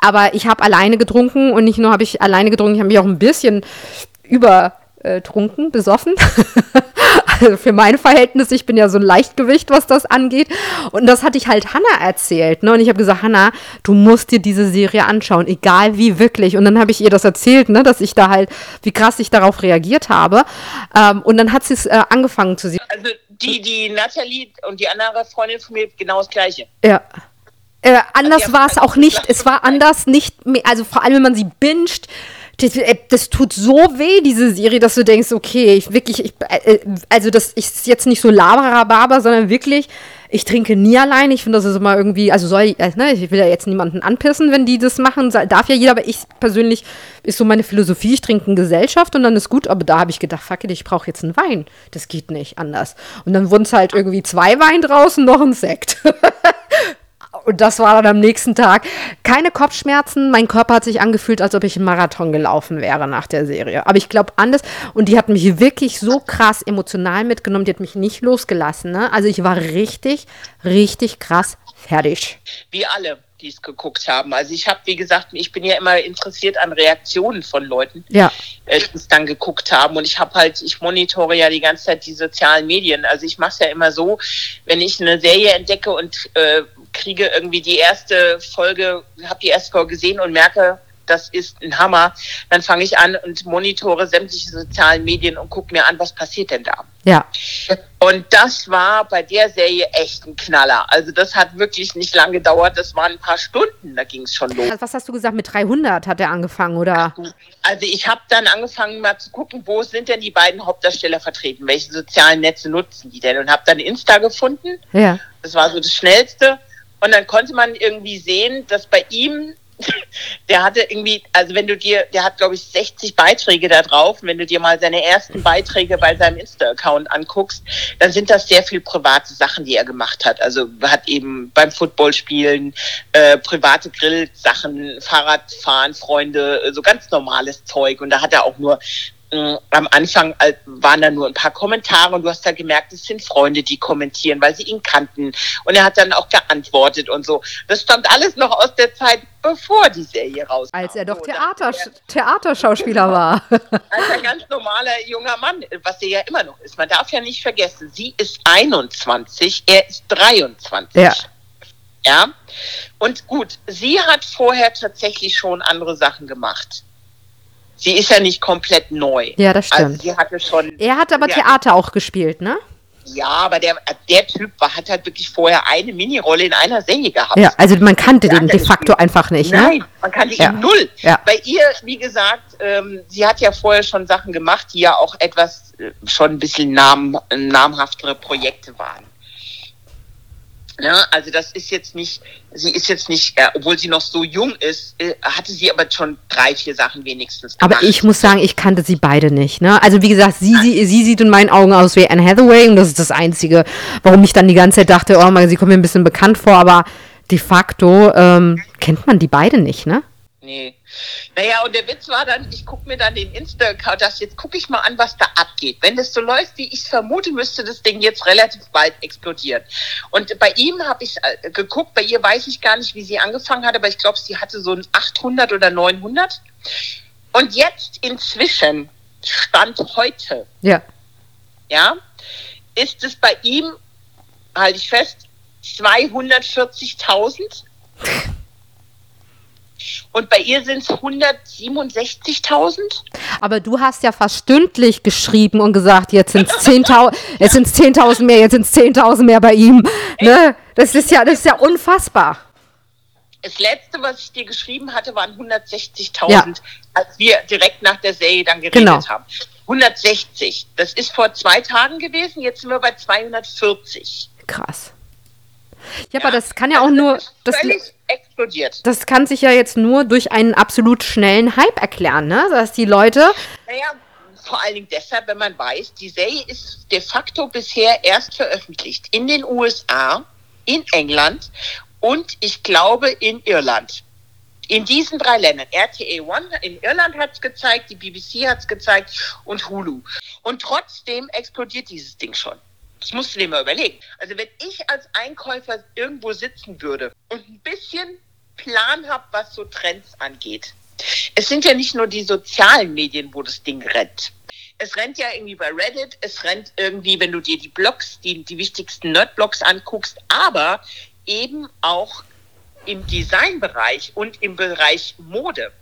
aber ich habe alleine getrunken und nicht nur habe ich alleine getrunken, ich habe mich auch ein bisschen über äh, trunken, besoffen. also für mein Verhältnis, ich bin ja so ein Leichtgewicht, was das angeht. Und das hatte ich halt Hannah erzählt. Ne? Und ich habe gesagt, Hannah, du musst dir diese Serie anschauen, egal wie wirklich. Und dann habe ich ihr das erzählt, ne? dass ich da halt, wie krass ich darauf reagiert habe. Ähm, und dann hat sie es äh, angefangen zu sehen. Also die, die Nathalie und die andere Freundin von mir, genau das Gleiche. Ja. Äh, anders also war es auch nicht. Es war anders nicht mehr, also vor allem, wenn man sie binscht, das, äh, das, tut so weh, diese Serie, dass du denkst, okay, ich wirklich, ich, äh, also das ist jetzt nicht so Laberababa, sondern wirklich, ich trinke nie allein. Ich finde, das ist immer irgendwie, also soll, äh, ne, ich will ja jetzt niemanden anpissen, wenn die das machen, darf ja jeder, aber ich persönlich ist so meine Philosophie, ich trinke in Gesellschaft und dann ist gut, aber da habe ich gedacht, fuck it, ich brauche jetzt einen Wein. Das geht nicht anders. Und dann wurden es halt irgendwie zwei Wein draußen, noch ein Sekt. Und das war dann am nächsten Tag. Keine Kopfschmerzen. Mein Körper hat sich angefühlt, als ob ich einen Marathon gelaufen wäre nach der Serie. Aber ich glaube anders. Und die hat mich wirklich so krass emotional mitgenommen. Die hat mich nicht losgelassen. Ne? Also ich war richtig, richtig krass fertig. Wie alle die es geguckt haben. Also ich habe, wie gesagt, ich bin ja immer interessiert an Reaktionen von Leuten, ja. äh, die es dann geguckt haben. Und ich habe halt, ich monitore ja die ganze Zeit die sozialen Medien. Also ich mache es ja immer so, wenn ich eine Serie entdecke und äh, kriege irgendwie die erste Folge, habe die erste Folge gesehen und merke, das ist ein Hammer, dann fange ich an und monitore sämtliche sozialen Medien und gucke mir an, was passiert denn da. Ja. Und das war bei der Serie echt ein Knaller. Also das hat wirklich nicht lange gedauert, das waren ein paar Stunden, da ging es schon los. Was hast du gesagt, mit 300 hat er angefangen, oder? Also ich habe dann angefangen mal zu gucken, wo sind denn die beiden Hauptdarsteller vertreten, welche sozialen Netze nutzen die denn und habe dann Insta gefunden. Ja Das war so das Schnellste. Und dann konnte man irgendwie sehen, dass bei ihm der hatte irgendwie, also wenn du dir, der hat glaube ich 60 Beiträge da drauf. Und wenn du dir mal seine ersten Beiträge bei seinem Insta-Account anguckst, dann sind das sehr viel private Sachen, die er gemacht hat. Also hat eben beim Footballspielen äh, private Grillsachen, Fahrradfahren, Freunde, so ganz normales Zeug. Und da hat er auch nur am Anfang äh, waren da nur ein paar Kommentare und du hast da gemerkt, es sind Freunde, die kommentieren, weil sie ihn kannten. Und er hat dann auch geantwortet und so. Das stammt alles noch aus der Zeit, bevor die Serie rauskam. Als er doch Theater, Theaterschauspieler war. Als ein ganz normaler junger Mann, was er ja immer noch ist. Man darf ja nicht vergessen, sie ist 21, er ist 23. Ja. Ja. Und gut, sie hat vorher tatsächlich schon andere Sachen gemacht sie ist ja nicht komplett neu. Ja, das also stimmt. Also sie hatte schon. Er hat aber Theater auch gespielt, ne? Ja, aber der, der Typ war, hat halt wirklich vorher eine Minirolle in einer Serie gehabt. Ja, also man kannte den de facto einfach nicht, ne? Nein, man kannte ja. ihn null. Ja. Bei ihr, wie gesagt, ähm, sie hat ja vorher schon Sachen gemacht, die ja auch etwas äh, schon ein bisschen nam, namhaftere Projekte waren. Ja, also das ist jetzt nicht, sie ist jetzt nicht, äh, obwohl sie noch so jung ist, äh, hatte sie aber schon drei, vier Sachen wenigstens gemacht. Aber ich muss sagen, ich kannte sie beide nicht. Ne? Also wie gesagt, sie, sie, sie sieht in meinen Augen aus wie Anne Hathaway und das ist das Einzige, warum ich dann die ganze Zeit dachte, oh mein, sie kommt mir ein bisschen bekannt vor, aber de facto ähm, kennt man die beide nicht, ne? Nee. Naja, und der Witz war dann, ich gucke mir dann den Insta-Account, das jetzt gucke ich mal an, was da abgeht. Wenn das so läuft, wie ich es vermute, müsste das Ding jetzt relativ bald explodieren. Und bei ihm habe ich äh, geguckt, bei ihr weiß ich gar nicht, wie sie angefangen hat, aber ich glaube, sie hatte so ein 800 oder 900. Und jetzt inzwischen, Stand heute, ja, ja ist es bei ihm, halte ich fest, 240.000. Und bei ihr sind es 167.000. Aber du hast ja fast stündlich geschrieben und gesagt, jetzt sind es 10.000 jetzt sind's 10.000 mehr, jetzt sind es 10.000 mehr bei ihm. Ne? Das, ist ja, das ist ja unfassbar. Das letzte, was ich dir geschrieben hatte, waren 160.000, ja. als wir direkt nach der Serie dann geredet genau. haben. 160. Das ist vor zwei Tagen gewesen, jetzt sind wir bei 240. Krass. Ja, ja, aber das kann ja auch also nur. Das, explodiert. Das kann sich ja jetzt nur durch einen absolut schnellen Hype erklären, ne? Dass die Leute. Naja, vor allen Dingen deshalb, wenn man weiß, die Serie ist de facto bisher erst veröffentlicht in den USA, in England und ich glaube in Irland. In diesen drei Ländern. RTA One in Irland hat es gezeigt, die BBC hat es gezeigt und Hulu. Und trotzdem explodiert dieses Ding schon. Das musst du dir mal überlegen. Also wenn ich als Einkäufer irgendwo sitzen würde und ein bisschen Plan habe, was so Trends angeht. Es sind ja nicht nur die sozialen Medien, wo das Ding rennt. Es rennt ja irgendwie bei Reddit, es rennt irgendwie, wenn du dir die Blogs, die, die wichtigsten Nerd-Blogs anguckst, aber eben auch im Designbereich und im Bereich Mode.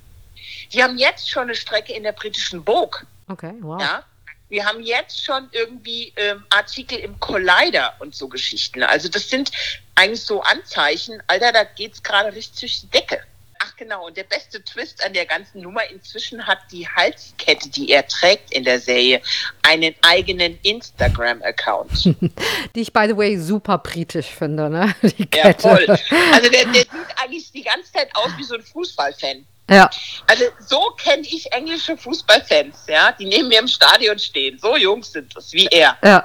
Die haben jetzt schon eine Strecke in der britischen Vogue. Okay, wow. Ja, wir haben jetzt schon irgendwie ähm, Artikel im Collider und so Geschichten. Also das sind eigentlich so Anzeichen, Alter, da geht's gerade richtig durch die Decke. Ach genau, und der beste Twist an der ganzen Nummer, inzwischen hat die Halskette, die er trägt in der Serie, einen eigenen Instagram-Account. die ich, by the way, super britisch finde, ne? Die Kette. Ja, voll. Also der, der sieht eigentlich die ganze Zeit aus wie so ein Fußballfan. Ja. Also so kenne ich englische Fußballfans, ja, die neben mir im Stadion stehen. So Jungs sind es, wie er. Ja.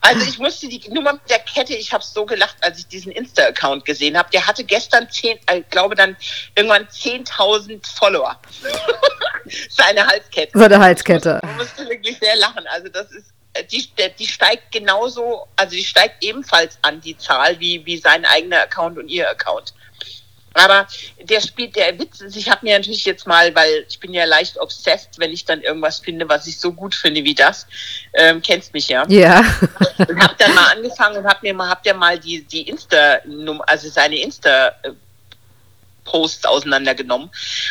also ich musste die Nummer mit der Kette, ich habe so gelacht, als ich diesen Insta-Account gesehen habe. Der hatte gestern zehn, ich äh, glaube dann irgendwann 10.000 Follower. Seine Halskette. Seine Halskette. Ich musste wirklich sehr lachen. Also das ist äh, die, die steigt genauso, also die steigt ebenfalls an die Zahl wie, wie sein eigener Account und ihr Account. Aber der spielt, der Witz ist, ich habe mir natürlich jetzt mal, weil ich bin ja leicht obsessed, wenn ich dann irgendwas finde, was ich so gut finde wie das. Ähm, kennst mich ja. Ja. und habe dann mal angefangen und hab mir mal, habt ihr mal die, die Insta, also seine Insta Posts auseinandergenommen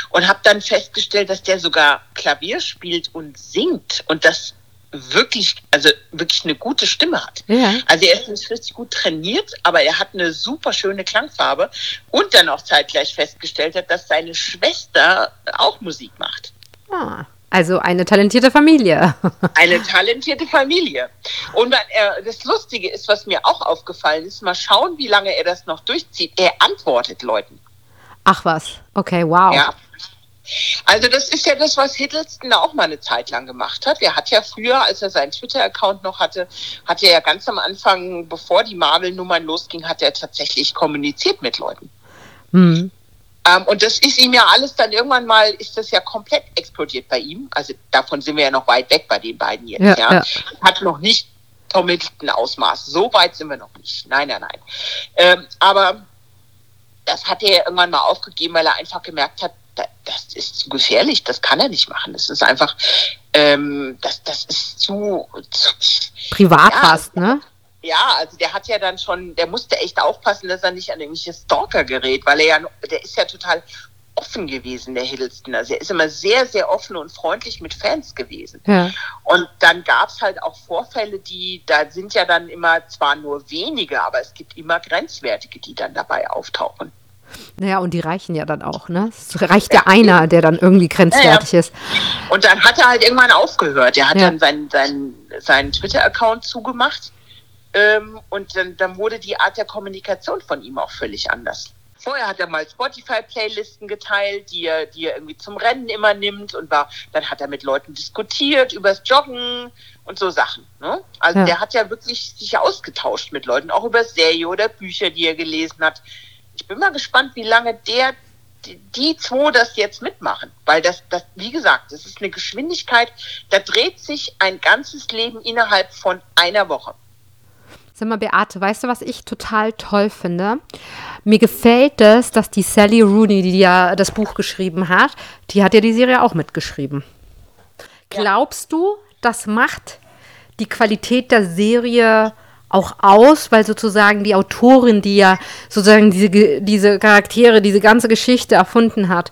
und habe dann festgestellt, dass der sogar Klavier spielt und singt und das wirklich, also wirklich eine gute Stimme hat. Ja. Also er ist nicht richtig gut trainiert, aber er hat eine super schöne Klangfarbe und dann auch zeitgleich festgestellt hat, dass seine Schwester auch Musik macht. Ah. Also eine talentierte Familie. eine talentierte Familie. Und äh, das Lustige ist, was mir auch aufgefallen ist, mal schauen, wie lange er das noch durchzieht. Er antwortet Leuten. Ach was, okay, wow. Ja. Also das ist ja das, was Hiddleston auch mal eine Zeit lang gemacht hat. Er hat ja früher, als er seinen Twitter-Account noch hatte, hat er ja ganz am Anfang, bevor die Marvel-Nummern losging, hat er tatsächlich kommuniziert mit Leuten. Mhm. Ähm, und das ist ihm ja alles dann irgendwann mal, ist das ja komplett explodiert bei ihm. Also davon sind wir ja noch weit weg bei den beiden jetzt. Ja, ja. ja. Hat noch nicht Tom Hiddleston Ausmaß. So weit sind wir noch nicht. Nein, nein, nein. Ähm, aber das hat er irgendwann mal aufgegeben, weil er einfach gemerkt hat, das ist zu gefährlich, das kann er nicht machen. Das ist einfach, ähm, das, das ist zu, zu privat ja, fast, ne? Ja, also der hat ja dann schon, der musste echt aufpassen, dass er nicht an irgendwelche Stalker gerät, weil er ja, der ist ja total offen gewesen, der Hiddleston. Also er ist immer sehr, sehr offen und freundlich mit Fans gewesen. Ja. Und dann gab es halt auch Vorfälle, die, da sind ja dann immer zwar nur wenige, aber es gibt immer Grenzwertige, die dann dabei auftauchen. Naja, und die reichen ja dann auch, ne? Es reicht ja, ja einer, der dann irgendwie grenzwertig ja, ja. ist. Und dann hat er halt irgendwann aufgehört. Er hat dann seinen, seinen, seinen Twitter-Account zugemacht ähm, und dann, dann wurde die Art der Kommunikation von ihm auch völlig anders. Vorher hat er mal Spotify-Playlisten geteilt, die er, die er irgendwie zum Rennen immer nimmt und war, dann hat er mit Leuten diskutiert übers Joggen und so Sachen. Ne? Also ja. der hat ja wirklich sich ausgetauscht mit Leuten, auch über Serie oder Bücher, die er gelesen hat. Ich bin mal gespannt, wie lange der die, die zwei das jetzt mitmachen, weil das, das, wie gesagt, das ist eine Geschwindigkeit, da dreht sich ein ganzes Leben innerhalb von einer Woche. Sag mal, Beate, weißt du, was ich total toll finde? Mir gefällt es, dass die Sally Rooney, die ja das Buch geschrieben hat, die hat ja die Serie auch mitgeschrieben. Glaubst du, das macht die Qualität der Serie auch aus, weil sozusagen die Autorin, die ja sozusagen diese, diese Charaktere, diese ganze Geschichte erfunden hat,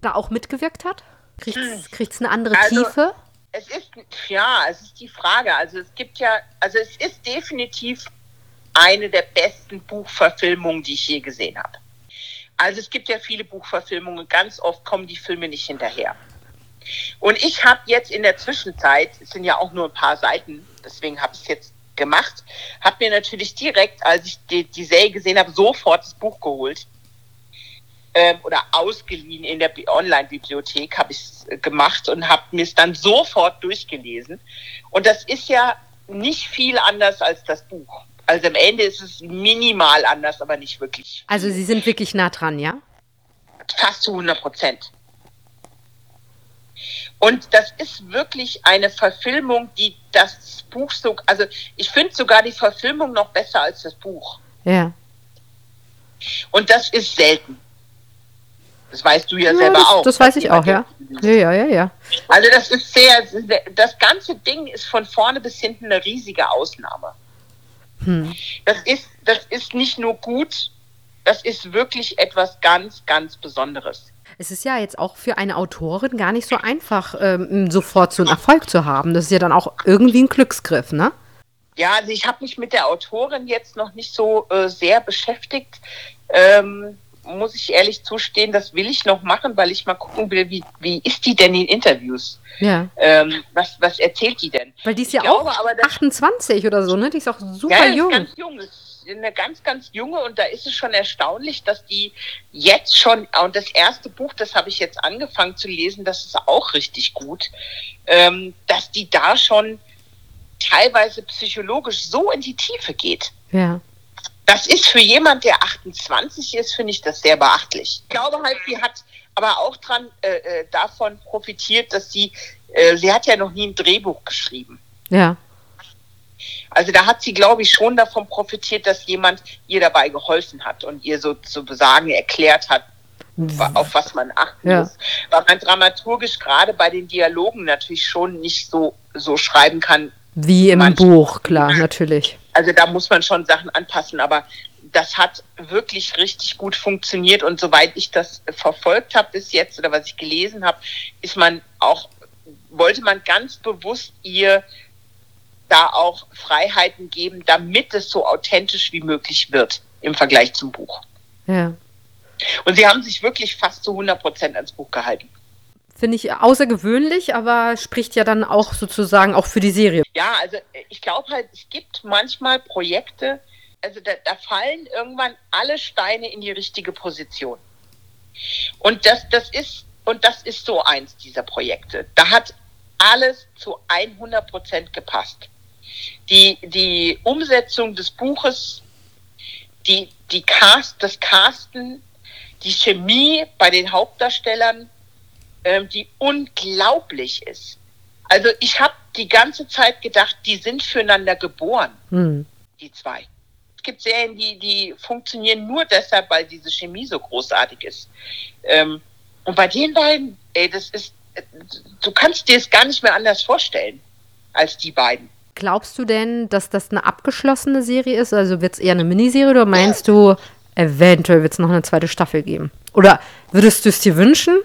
da auch mitgewirkt hat? Kriegt es hm. eine andere also, Tiefe? es ist, ja, es ist die Frage. Also es gibt ja, also es ist definitiv eine der besten Buchverfilmungen, die ich je gesehen habe. Also es gibt ja viele Buchverfilmungen, ganz oft kommen die Filme nicht hinterher. Und ich habe jetzt in der Zwischenzeit, es sind ja auch nur ein paar Seiten, deswegen habe ich es jetzt gemacht, habe mir natürlich direkt, als ich die, die Serie gesehen habe, sofort das Buch geholt ähm, oder ausgeliehen in der Online-Bibliothek, habe ich es äh, gemacht und habe mir es dann sofort durchgelesen. Und das ist ja nicht viel anders als das Buch. Also am Ende ist es minimal anders, aber nicht wirklich. Also Sie sind wirklich nah dran, ja? Fast zu 100 Prozent. Und das ist wirklich eine Verfilmung, die das Buch so, also ich finde sogar die Verfilmung noch besser als das Buch. Ja. Und das ist selten. Das weißt du ja, ja selber das, auch. Das weiß ich auch, ja. Ja, ja, ja, ja. Also das ist sehr, das ganze Ding ist von vorne bis hinten eine riesige Ausnahme. Hm. Das, ist, das ist nicht nur gut, das ist wirklich etwas ganz, ganz Besonderes. Es ist ja jetzt auch für eine Autorin gar nicht so einfach, ähm, sofort so einen Erfolg zu haben. Das ist ja dann auch irgendwie ein Glücksgriff, ne? Ja, also ich habe mich mit der Autorin jetzt noch nicht so äh, sehr beschäftigt. Ähm, muss ich ehrlich zustehen, das will ich noch machen, weil ich mal gucken will, wie, wie ist die denn in Interviews? Ja. Ähm, was, was erzählt die denn? Weil die ist ja ich auch glaube, 28 oder so, ne? Die ist auch super ja, jung. Ist ganz jung. Ist eine ganz, ganz junge und da ist es schon erstaunlich, dass die jetzt schon, und das erste Buch, das habe ich jetzt angefangen zu lesen, das ist auch richtig gut, ähm, dass die da schon teilweise psychologisch so in die Tiefe geht. Ja. Das ist für jemand, der 28 ist, finde ich das sehr beachtlich. Ich glaube halt, sie hat aber auch dran äh, äh, davon profitiert, dass sie, äh, sie hat ja noch nie ein Drehbuch geschrieben. Ja. Also da hat sie, glaube ich, schon davon profitiert, dass jemand ihr dabei geholfen hat und ihr sozusagen erklärt hat, auf was man achten ja. muss. Weil man dramaturgisch gerade bei den Dialogen natürlich schon nicht so, so schreiben kann. Wie im Buch, klar, natürlich. Also da muss man schon Sachen anpassen, aber das hat wirklich richtig gut funktioniert und soweit ich das verfolgt habe bis jetzt oder was ich gelesen habe, ist man auch wollte man ganz bewusst ihr da auch Freiheiten geben, damit es so authentisch wie möglich wird im Vergleich zum Buch. Ja. Und sie haben sich wirklich fast zu 100 Prozent ans Buch gehalten. Finde ich außergewöhnlich, aber spricht ja dann auch sozusagen auch für die Serie. Ja, also ich glaube halt, es gibt manchmal Projekte, also da, da, fallen irgendwann alle Steine in die richtige Position. Und das, das ist, und das ist so eins dieser Projekte. Da hat alles zu 100 Prozent gepasst. Die, die Umsetzung des Buches, die, die Cast, das Casten, die Chemie bei den Hauptdarstellern, ähm, die unglaublich ist. Also ich habe die ganze Zeit gedacht, die sind füreinander geboren, hm. die zwei. Es gibt Serien, die, die funktionieren nur deshalb, weil diese Chemie so großartig ist. Ähm, und bei den beiden, ey, das ist, du kannst dir es gar nicht mehr anders vorstellen als die beiden. Glaubst du denn, dass das eine abgeschlossene Serie ist? Also wird es eher eine Miniserie oder meinst du, eventuell wird es noch eine zweite Staffel geben? Oder würdest du es dir wünschen?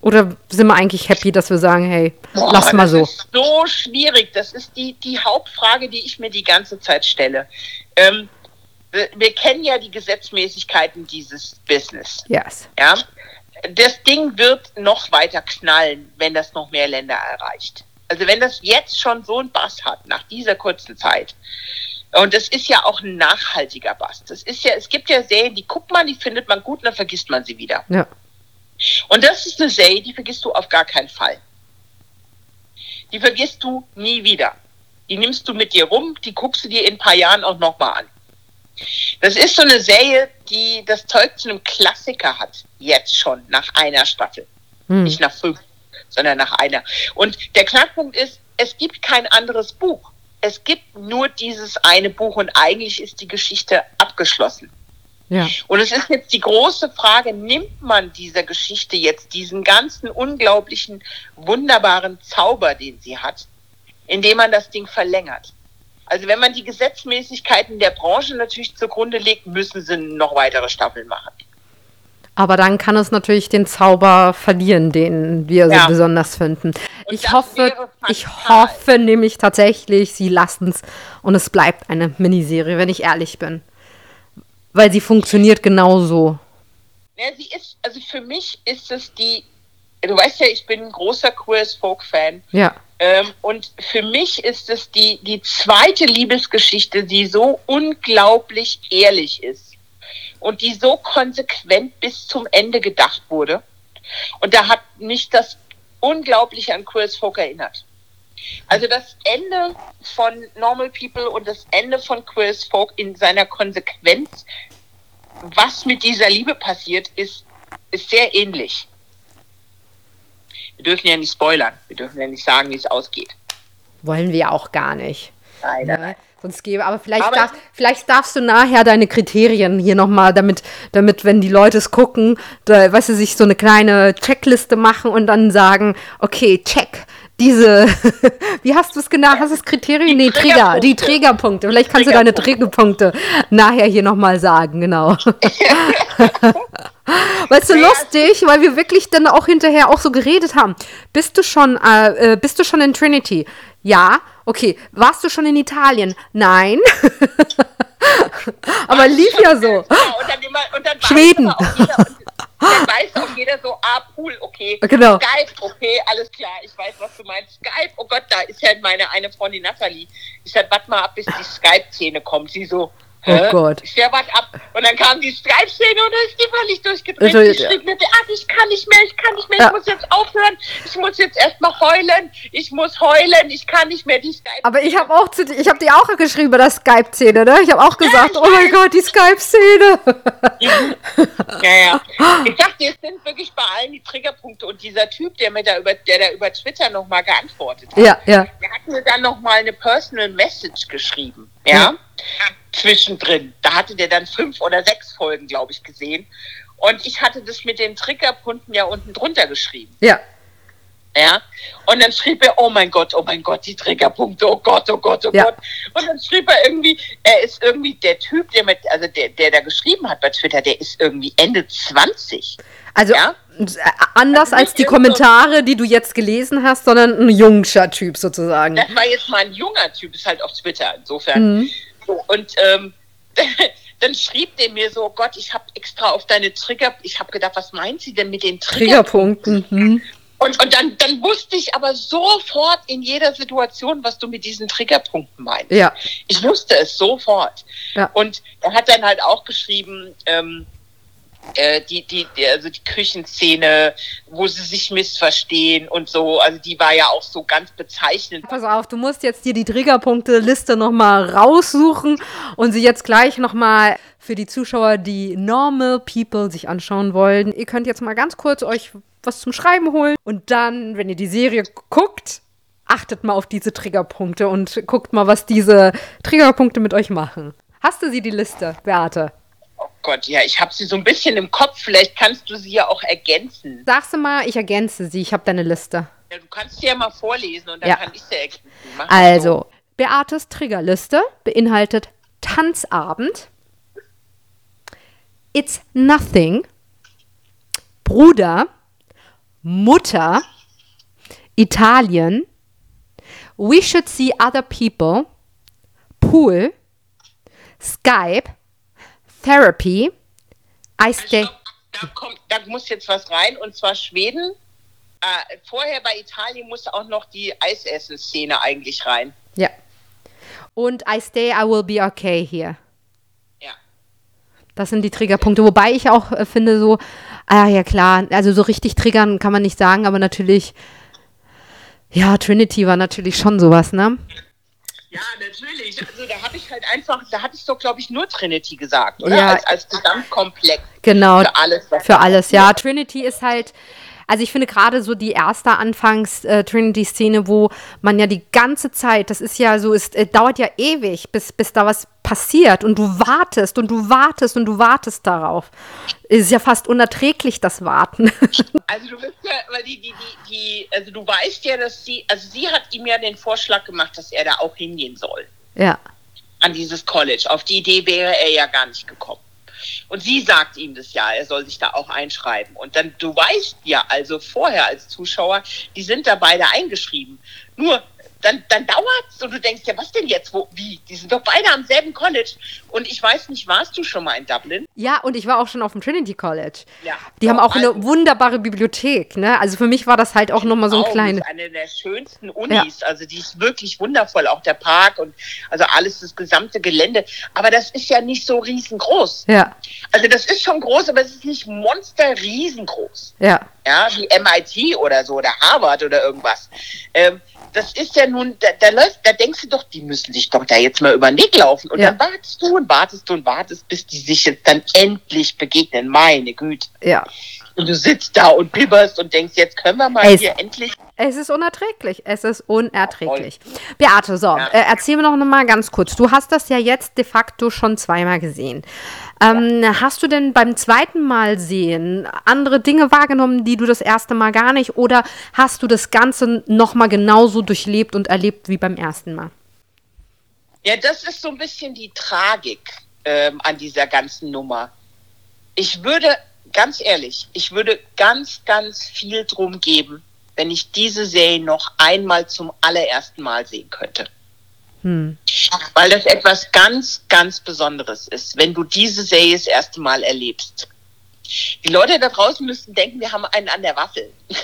Oder sind wir eigentlich happy, dass wir sagen, hey, Boah, lass mal so? Das ist so schwierig. Das ist die, die Hauptfrage, die ich mir die ganze Zeit stelle. Ähm, wir, wir, kennen ja die Gesetzmäßigkeiten dieses Business. Yes. Ja? Das Ding wird noch weiter knallen, wenn das noch mehr Länder erreicht. Also wenn das jetzt schon so ein Bass hat, nach dieser kurzen Zeit, und das ist ja auch ein nachhaltiger Bass. Das ist ja, es gibt ja Serien, die guckt man, die findet man gut und dann vergisst man sie wieder. Ja. Und das ist eine Serie, die vergisst du auf gar keinen Fall. Die vergisst du nie wieder. Die nimmst du mit dir rum, die guckst du dir in ein paar Jahren auch nochmal an. Das ist so eine Serie, die das Zeug zu einem Klassiker hat, jetzt schon, nach einer Staffel. Hm. Nicht nach fünf, sondern nach einer. Und der Knackpunkt ist, es gibt kein anderes Buch. Es gibt nur dieses eine Buch und eigentlich ist die Geschichte abgeschlossen. Ja. Und es ist jetzt die große Frage, nimmt man dieser Geschichte jetzt diesen ganzen unglaublichen, wunderbaren Zauber, den sie hat, indem man das Ding verlängert? Also wenn man die Gesetzmäßigkeiten der Branche natürlich zugrunde legt, müssen sie noch weitere Staffeln machen. Aber dann kann es natürlich den Zauber verlieren, den wir ja. so besonders finden. ich hoffe, ich hoffe nämlich tatsächlich, sie lassen es und es bleibt eine Miniserie, wenn ich ehrlich bin. Weil sie funktioniert genauso. Ja, sie ist, also für mich ist es die, du weißt ja, ich bin ein großer Queer Folk Fan. Ja. Ähm, und für mich ist es die, die zweite Liebesgeschichte, die so unglaublich ehrlich ist und die so konsequent bis zum Ende gedacht wurde. Und da hat mich das Unglaubliche an Queer Folk erinnert. Also das Ende von Normal People und das Ende von Queer Folk in seiner Konsequenz, was mit dieser Liebe passiert, ist, ist sehr ähnlich. Wir dürfen ja nicht spoilern, wir dürfen ja nicht sagen, wie es ausgeht. Wollen wir auch gar nicht. Leider. Sonst gebe, aber vielleicht, aber darf, vielleicht darfst du nachher deine Kriterien hier nochmal, damit, damit, wenn die Leute es gucken, da, weißt du, sich so eine kleine Checkliste machen und dann sagen, okay, check, diese, wie hast du es genannt? Hast du das Kriterium? Die nee, Träger, die Trägerpunkte. Vielleicht kannst du deine Trägerpunkte nachher hier nochmal sagen, genau. weißt du, lustig, weil wir wirklich dann auch hinterher auch so geredet haben. Bist du schon, äh, äh bist du schon in Trinity? Ja. Okay. Warst du schon in Italien? Nein. Aber lief ja so. und dann immer, und dann Schweden. Dann weiß auch jeder so, ah, Pool, okay. Genau. Skype, okay, alles klar, ich weiß, was du meinst. Skype, oh Gott, da ist ja meine eine Freundin Nathalie. Ich sag, warte mal ab, bis die Skype-Szene kommt. Sie so, Oh Gott. Ich ja, warte ab. Und dann kam die Skype-Szene und dann ist die völlig durchgedreht. Also, ich schrieb mir, ach, ich kann nicht mehr, ich kann nicht mehr, ja. ich muss jetzt aufhören, ich muss jetzt erstmal heulen, ich muss heulen, ich kann nicht mehr die Skype. Aber ich habe auch zu, ich habe dir auch geschrieben bei der Skype-Szene, ne? Ich habe auch gesagt, ja, oh mein Gott, die Skype-Szene. ja, ja. Ich dachte, es sind wirklich bei allen die Triggerpunkte und dieser Typ, der mir da über, der da über Twitter nochmal geantwortet hat, ja, ja. der hat mir dann nochmal eine Personal Message geschrieben, ja. ja zwischendrin. Da hatte der dann fünf oder sechs Folgen, glaube ich, gesehen. Und ich hatte das mit den Triggerpunkten ja unten drunter geschrieben. Ja. Ja. Und dann schrieb er, oh mein Gott, oh mein Gott, die Triggerpunkte, oh Gott, oh Gott, oh ja. Gott. Und dann schrieb er irgendwie, er ist irgendwie der Typ, der mit, also der, der da geschrieben hat bei Twitter, der ist irgendwie Ende 20. Also ja? Anders also als die Kommentare, die du jetzt gelesen hast, sondern ein junger Typ sozusagen. Das war jetzt mal ein junger Typ, ist halt auf Twitter. Insofern. Mhm. Und ähm, dann schrieb der mir so, Gott, ich habe extra auf deine Trigger, ich habe gedacht, was meint sie denn mit den Triggerpunkten? Triggerpunkten. Mhm. Und, und dann, dann wusste ich aber sofort in jeder Situation, was du mit diesen Triggerpunkten meinst. Ja. Ich wusste es sofort. Ja. Und er hat dann halt auch geschrieben, ähm, äh, die, die, die, also die Küchenszene, wo sie sich missverstehen und so, also die war ja auch so ganz bezeichnend. Pass auf, du musst jetzt dir die Triggerpunkte-Liste nochmal raussuchen und sie jetzt gleich nochmal für die Zuschauer, die Normal People sich anschauen wollen. Ihr könnt jetzt mal ganz kurz euch was zum Schreiben holen und dann, wenn ihr die Serie guckt, achtet mal auf diese Triggerpunkte und guckt mal, was diese Triggerpunkte mit euch machen. Hast du sie, die Liste, Beate? Oh Gott, ja, ich habe sie so ein bisschen im Kopf. Vielleicht kannst du sie ja auch ergänzen. Sagst du mal, ich ergänze sie. Ich habe deine Liste. Ja, du kannst sie ja mal vorlesen und dann Ja. kann ich sie ergänzen. Mach Also, so. Beates Triggerliste beinhaltet Tanzabend, It's Nothing, Bruder, Mutter, Italien, We Should See Other People, Pool, Skype, Therapy, I Stay. Stopp, Da, kommt, da muss jetzt was rein und zwar Schweden. Äh, vorher bei Italien muss auch noch die Eisessen-Szene eigentlich rein. Ja. Und I Stay, I Will Be Okay hier. Ja. Das sind die Triggerpunkte. Wobei ich auch äh, finde, so, ah ja klar, also so richtig triggern kann man nicht sagen, aber natürlich, ja, Trinity war natürlich schon sowas, ne? Ja, natürlich. Also da habe ich halt einfach, da hatte ich doch, glaube ich, nur Trinity gesagt, oder? Ja. Als, als Gesamtkomplex Genau. für alles. was- Für alles, ja. Trinity ist halt, also ich finde gerade so die erste Anfangs-Trinity-Szene, wo man ja die ganze Zeit, das ist ja so, es äh, dauert ja ewig, bis, bis da was passiert und du wartest und du wartest und du wartest darauf. Es ist ja fast unerträglich, das Warten. Also du wirst ja, weil die, die, die, die, also du weißt ja, dass sie, also sie hat ihm ja den Vorschlag gemacht, dass er da auch hingehen soll. ja, an dieses College. Auf die Idee wäre er ja gar nicht gekommen. Und sie sagt ihm das ja, er soll sich da auch einschreiben. Und dann, du weißt ja also vorher als Zuschauer, die sind da beide eingeschrieben. Nur, dann, dann dauert's und du denkst ja, was denn jetzt? Wo, wie? Die sind doch beide am selben College. Und ich weiß nicht, warst du schon mal in Dublin? Ja, und ich war auch schon auf dem Trinity College. Ja. Die haben auch eine also- wunderbare Bibliothek, ne? Also für mich war das halt auch nochmal so ein kleines. eine der schönsten Unis. Also die ist wirklich wundervoll, auch der Park und also alles, das gesamte Gelände. Aber das ist ja nicht so riesengroß. Ja, Also das ist schon groß, aber es ist nicht monster riesengroß. ja, Ja, wie MIT oder so oder Harvard oder irgendwas. Ähm, das ist ja nun, da, da läuft, da denkst du doch, die müssen sich doch da jetzt mal über den Weg laufen. Und Ja. dann wartest du und wartest du und wartest, bis die sich jetzt dann endlich begegnen. Meine Güte. ja. Und du sitzt da und bibberst und denkst, jetzt können wir mal Ey, hier endlich. Es ist unerträglich. Es ist unerträglich. Beate, so, Ja. äh, erzähl mir noch mal ganz kurz. Du hast das ja jetzt de facto schon zweimal gesehen. Ähm, Hast du denn beim zweiten Mal sehen andere Dinge wahrgenommen, die du das erste Mal gar nicht? Oder hast du das Ganze noch mal genauso durchlebt und erlebt wie beim ersten Mal? Ja, das ist so ein bisschen die Tragik ähm, an dieser ganzen Nummer. Ich würde, ganz ehrlich, ich würde ganz, ganz viel drum geben, wenn ich diese Serie noch einmal zum allerersten Mal sehen könnte. Hm. Weil das etwas ganz, ganz Besonderes ist, wenn du diese Serie das erste Mal erlebst. Die Leute da draußen müssten denken, wir haben einen an der Waffel.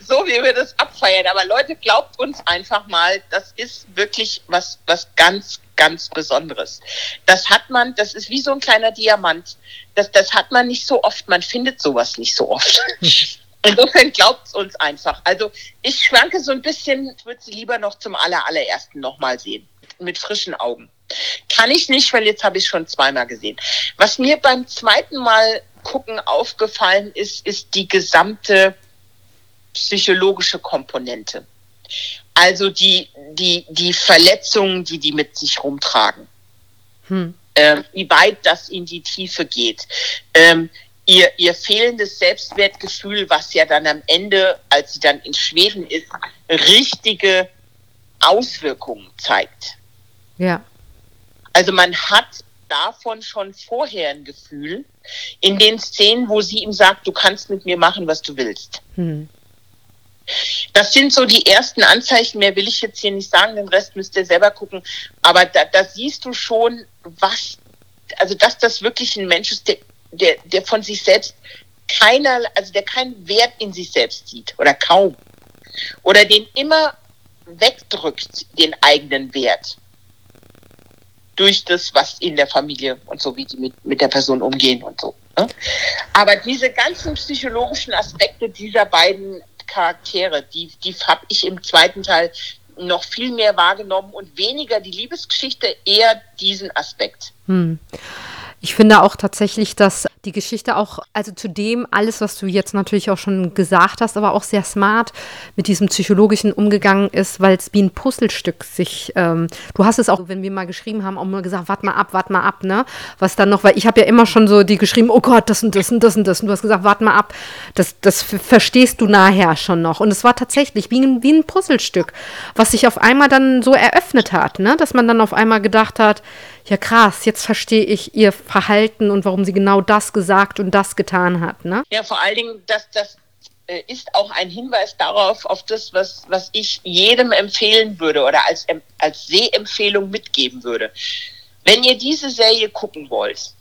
so wie wir das abfeiern. Aber Leute, glaubt uns einfach mal, das ist wirklich was, was ganz, ganz Besonderes. Das hat man, das ist wie so ein kleiner Diamant. Das, das hat man nicht so oft. Man findet sowas nicht so oft. Insofern glaubt uns einfach. Also ich schwanke so ein bisschen, ich würde sie lieber noch zum aller, allerersten nochmal sehen. Mit frischen Augen. Kann ich nicht, weil jetzt habe ich schon zweimal gesehen. Was mir beim zweiten Mal gucken aufgefallen ist, ist die gesamte psychologische Komponente. Also die, die, die Verletzungen, die die mit sich rumtragen. Hm. Ähm, wie weit das in die Tiefe geht. Ähm, ihr, ihr fehlendes Selbstwertgefühl, was ja dann am Ende, als sie dann in Schweden ist, richtige Auswirkungen zeigt. Ja. Also man hat davon schon vorher ein Gefühl in den Szenen, wo sie ihm sagt, du kannst mit mir machen, was du willst. Hm. Das sind so die ersten Anzeichen, mehr will ich jetzt hier nicht sagen, den Rest müsst ihr selber gucken. Aber da, da siehst du schon, was, also dass das wirklich ein Mensch ist, der, der, der von sich selbst keiner, also der keinen Wert in sich selbst sieht oder kaum. Oder den immer wegdrückt, den eigenen Wert. Durch das, was in der Familie und so, wie die mit, mit der Person umgehen und so. Ne? Aber diese ganzen psychologischen Aspekte dieser beiden Charaktere, die, die habe ich im zweiten Teil noch viel mehr wahrgenommen und weniger die Liebesgeschichte, eher diesen Aspekt. Hm. Ich finde auch tatsächlich, dass die Geschichte auch, also zu dem alles, was du jetzt natürlich auch schon gesagt hast, aber auch sehr smart mit diesem psychologischen umgegangen ist, weil es wie ein Puzzlestück sich, ähm, du hast es auch, wenn wir mal geschrieben haben, auch mal gesagt, warte mal ab, warte mal ab, ne? Was dann noch, weil ich habe ja immer schon so die geschrieben, oh Gott, das und das und das und das. Und du hast gesagt, warte mal ab, das, das verstehst du nachher schon noch. Und es war tatsächlich wie ein, wie ein Puzzlestück, was sich auf einmal dann so eröffnet hat, ne? Dass man dann auf einmal gedacht hat, ja krass, jetzt verstehe ich ihr Verhalten und warum sie genau das gesagt und das getan hat. Ne? Ja, vor allen Dingen, dass das äh, ist auch ein Hinweis darauf, auf das, was, was ich jedem empfehlen würde oder als, als Sehempfehlung mitgeben würde. Wenn ihr diese Serie gucken wollt,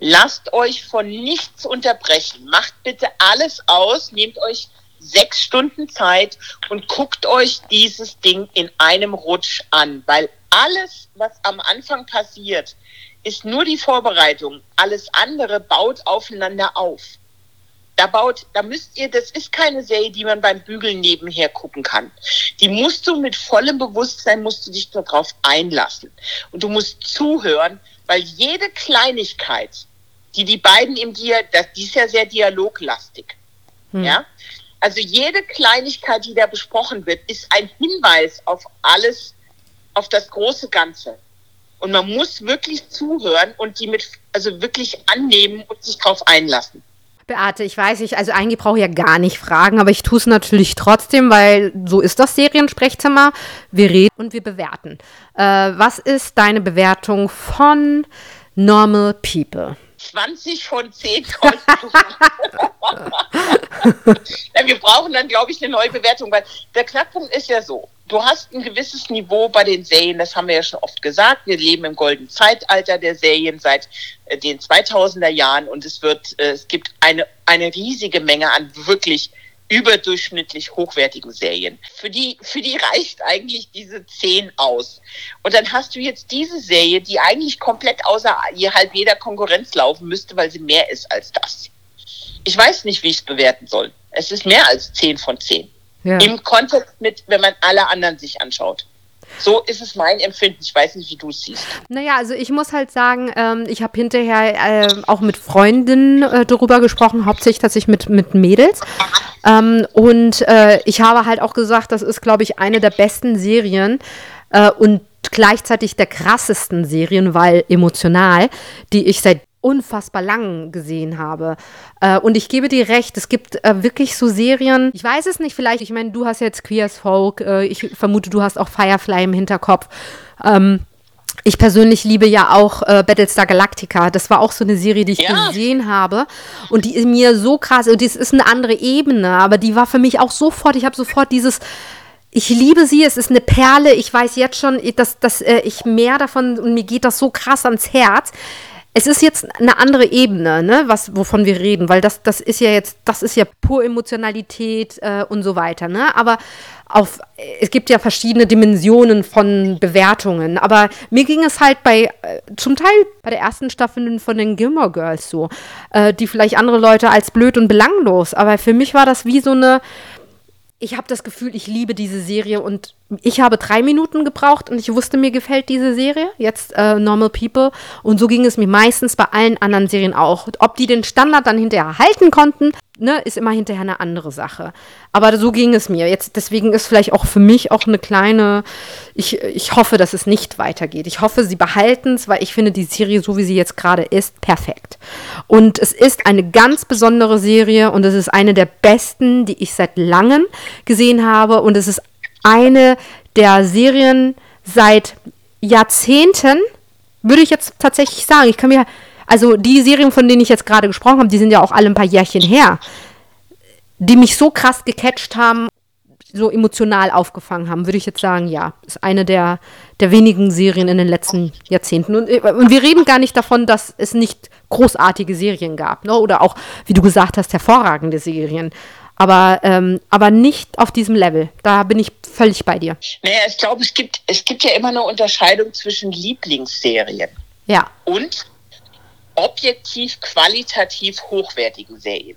lasst euch von nichts unterbrechen. Macht bitte alles aus, nehmt euch sechs Stunden Zeit und guckt euch dieses Ding in einem Rutsch an, weil alles, was am Anfang passiert, ist nur die Vorbereitung. Alles andere baut aufeinander auf. Da baut, da müsst ihr, das ist keine Serie, die man beim Bügeln nebenher gucken kann. Die musst du mit vollem Bewusstsein, musst du dich darauf einlassen. Und du musst zuhören, weil jede Kleinigkeit, die die beiden im Dialog, die ist ja sehr dialoglastig. Hm. Ja? Also jede Kleinigkeit, die da besprochen wird, ist ein Hinweis auf alles, auf das große Ganze. Und man muss wirklich zuhören und die mit, also wirklich annehmen und sich darauf einlassen. Beate, ich weiß nicht, also eigentlich brauche ich ja gar nicht fragen, aber ich tue es natürlich trotzdem, weil so ist das Seriensprechzimmer. Wir reden und wir bewerten. Äh, was ist deine Bewertung von Normal People? 20 von 10 ja, wir brauchen dann, glaube ich, eine neue Bewertung, weil der Knackpunkt ist ja so. Du hast ein gewisses Niveau bei den Serien, das haben wir ja schon oft gesagt. Wir leben im goldenen Zeitalter der Serien seit äh, den 2000er Jahren und es wird, äh, es gibt eine, eine riesige Menge an wirklich überdurchschnittlich hochwertigen Serien. Für die, für die reicht eigentlich diese 10 aus. Und dann hast du jetzt diese Serie, die eigentlich komplett außer halb jeder Konkurrenz laufen müsste, weil sie mehr ist als das. Ich weiß nicht, wie ich es bewerten soll. Es ist mehr als 10 von 10. Ja. Im Kontext mit, wenn man alle anderen sich anschaut. So ist es mein Empfinden. Ich weiß nicht, wie du es siehst. Naja, also ich muss halt sagen, ähm, ich habe hinterher äh, auch mit Freundinnen äh, darüber gesprochen, hauptsächlich tatsächlich mit, mit Mädels. Ähm, und äh, ich habe halt auch gesagt, das ist, glaube ich, eine der besten Serien äh, und gleichzeitig der krassesten Serien, weil emotional, die ich seit unfassbar lang gesehen habe. Äh, und ich gebe dir recht, es gibt äh, wirklich so Serien, ich weiß es nicht, vielleicht, ich meine, du hast jetzt Queer as Folk, äh, ich vermute, du hast auch Firefly im Hinterkopf. Ähm, ich persönlich liebe ja auch äh, Battlestar Galactica. Das war auch so eine Serie, die ich ja. gesehen habe. Und die ist mir so krass, und das ist eine andere Ebene, aber die war für mich auch sofort, ich habe sofort dieses, ich liebe sie, es ist eine Perle. Ich weiß jetzt schon, dass, dass äh, ich mehr davon und mir geht das so krass ans Herz es ist jetzt eine andere Ebene, ne, was, wovon wir reden, weil das, das ist ja jetzt, das ist ja pur Emotionalität äh, und so weiter, ne? Aber auf, es gibt ja verschiedene Dimensionen von Bewertungen. Aber mir ging es halt bei, äh, zum Teil bei der ersten Staffel von den Gilmore Girls so, äh, die vielleicht andere Leute als blöd und belanglos, aber für mich war das wie so eine, ich habe das Gefühl, ich liebe diese Serie und ich habe drei Minuten gebraucht und ich wusste, mir gefällt diese Serie, jetzt äh, Normal People. Und so ging es mir meistens bei allen anderen Serien auch. Ob die den Standard dann hinterher halten konnten, ne, ist immer hinterher eine andere Sache. Aber so ging es mir. Jetzt, deswegen ist vielleicht auch für mich auch eine kleine, ich, ich hoffe, dass es nicht weitergeht. Ich hoffe, sie behalten es, weil ich finde die Serie, so wie sie jetzt gerade ist, perfekt. Und es ist eine ganz besondere Serie und es ist eine der besten, die ich seit langem gesehen habe. Und es ist eine der Serien seit Jahrzehnten, würde ich jetzt tatsächlich sagen. Ich kann mir also die Serien, von denen ich jetzt gerade gesprochen habe, die sind ja auch alle ein paar Jährchen her, die mich so krass gecatcht haben. so emotional aufgefangen haben, würde ich jetzt sagen, ja, ist eine der, der wenigen Serien in den letzten Jahrzehnten. Und, äh, und wir reden gar nicht davon, dass es nicht großartige Serien gab, ne? oder auch, wie du gesagt hast, hervorragende Serien. Aber, ähm, aber nicht auf diesem Level. Da bin ich völlig bei dir. Naja, ich glaube, es gibt, es gibt ja immer eine Unterscheidung zwischen Lieblingsserien ja. und objektiv qualitativ hochwertigen Serien.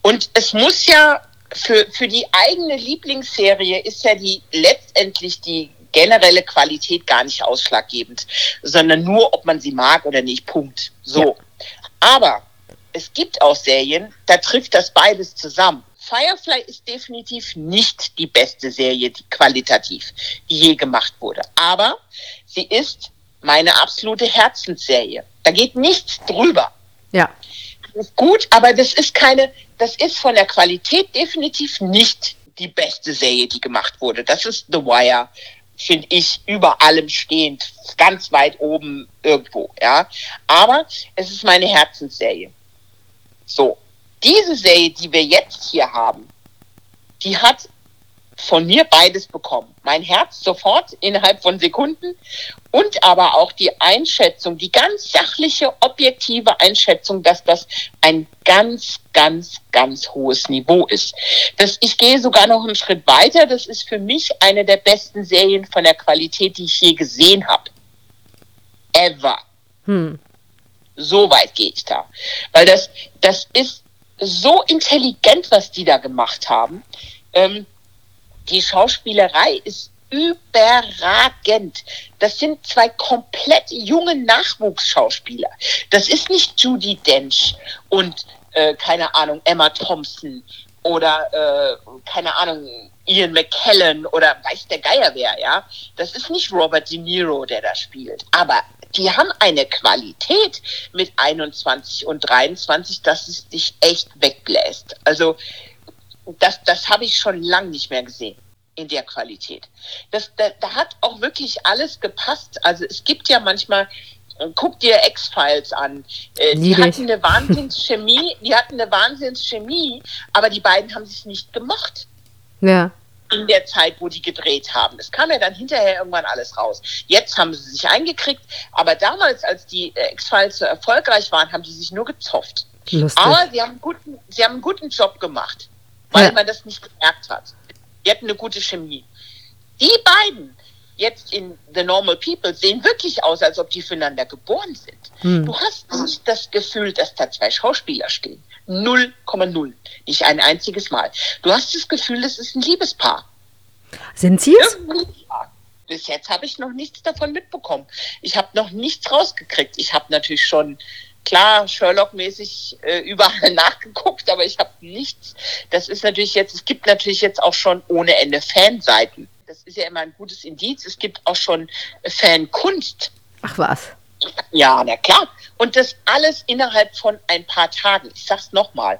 Und es muss ja für, für die eigene Lieblingsserie ist ja die letztendlich die generelle Qualität gar nicht ausschlaggebend, sondern nur, ob man sie mag oder nicht. Punkt. So. Ja. Aber es gibt auch Serien, da trifft das beides zusammen. Firefly ist definitiv nicht die beste Serie, die qualitativ, die je gemacht wurde. Aber sie ist meine absolute Herzensserie. Da geht nichts drüber. Ja. Das ist gut, aber das ist keine, das ist von der Qualität definitiv nicht die beste Serie, die gemacht wurde. Das ist The Wire, finde ich, über allem stehend, ganz weit oben irgendwo, ja. Aber es ist meine Herzensserie. So. Diese Serie, die wir jetzt hier haben, die hat von mir beides bekommen. Mein Herz sofort innerhalb von Sekunden und aber auch die Einschätzung, die ganz sachliche, objektive Einschätzung, dass das ein ganz, ganz, ganz hohes Niveau ist. Das, ich gehe sogar noch einen Schritt weiter. Das ist für mich eine der besten Serien von der Qualität, die ich je gesehen habe. Ever. Hm. So weit gehe ich da. Weil das, das ist so intelligent, was die da gemacht haben. Ähm, die Schauspielerei ist überragend. Das sind zwei komplett junge Nachwuchsschauspieler. Das ist nicht Judy Dench und äh, keine Ahnung Emma Thompson oder äh, keine Ahnung Ian McKellen oder weiß der Geier wer, ja. Das ist nicht Robert De Niro, der da spielt. Aber die haben eine Qualität mit 21 und 23, dass es dich echt wegbläst. Also das, das habe ich schon lang nicht mehr gesehen in der Qualität. Das, da, da hat auch wirklich alles gepasst. Also es gibt ja manchmal, äh, guck dir X-Files an. Äh, die hatten eine Wahnsinnschemie, die hatten eine Wahnsinnschemie, aber die beiden haben sich nicht gemocht. Ja. In der Zeit, wo die gedreht haben. Es kam ja dann hinterher irgendwann alles raus. Jetzt haben sie sich eingekriegt, aber damals, als die äh, X-Files so erfolgreich waren, haben die sich nur gezofft. Lustig. Aber sie haben, einen guten, sie haben einen guten Job gemacht, weil ja. man das nicht gemerkt hat. Die hatten eine gute Chemie. Die beiden jetzt in The Normal People sehen wirklich aus, als ob die füreinander geboren sind. Hm. Du hast nicht das Gefühl, dass da zwei Schauspieler stehen. 0,0. Nicht ein einziges Mal. Du hast das Gefühl, es ist ein Liebespaar. Sind sie es? Bis jetzt habe ich noch nichts davon mitbekommen. Ich habe noch nichts rausgekriegt. Ich habe natürlich schon klar Sherlock-mäßig äh, überall nachgeguckt, aber ich habe nichts. Das ist natürlich jetzt, es gibt natürlich jetzt auch schon ohne Ende Fanseiten. Das ist ja immer ein gutes Indiz. Es gibt auch schon Fankunst. Ach was. Ja, na klar. Und das alles innerhalb von ein paar Tagen. Ich sag's nochmal.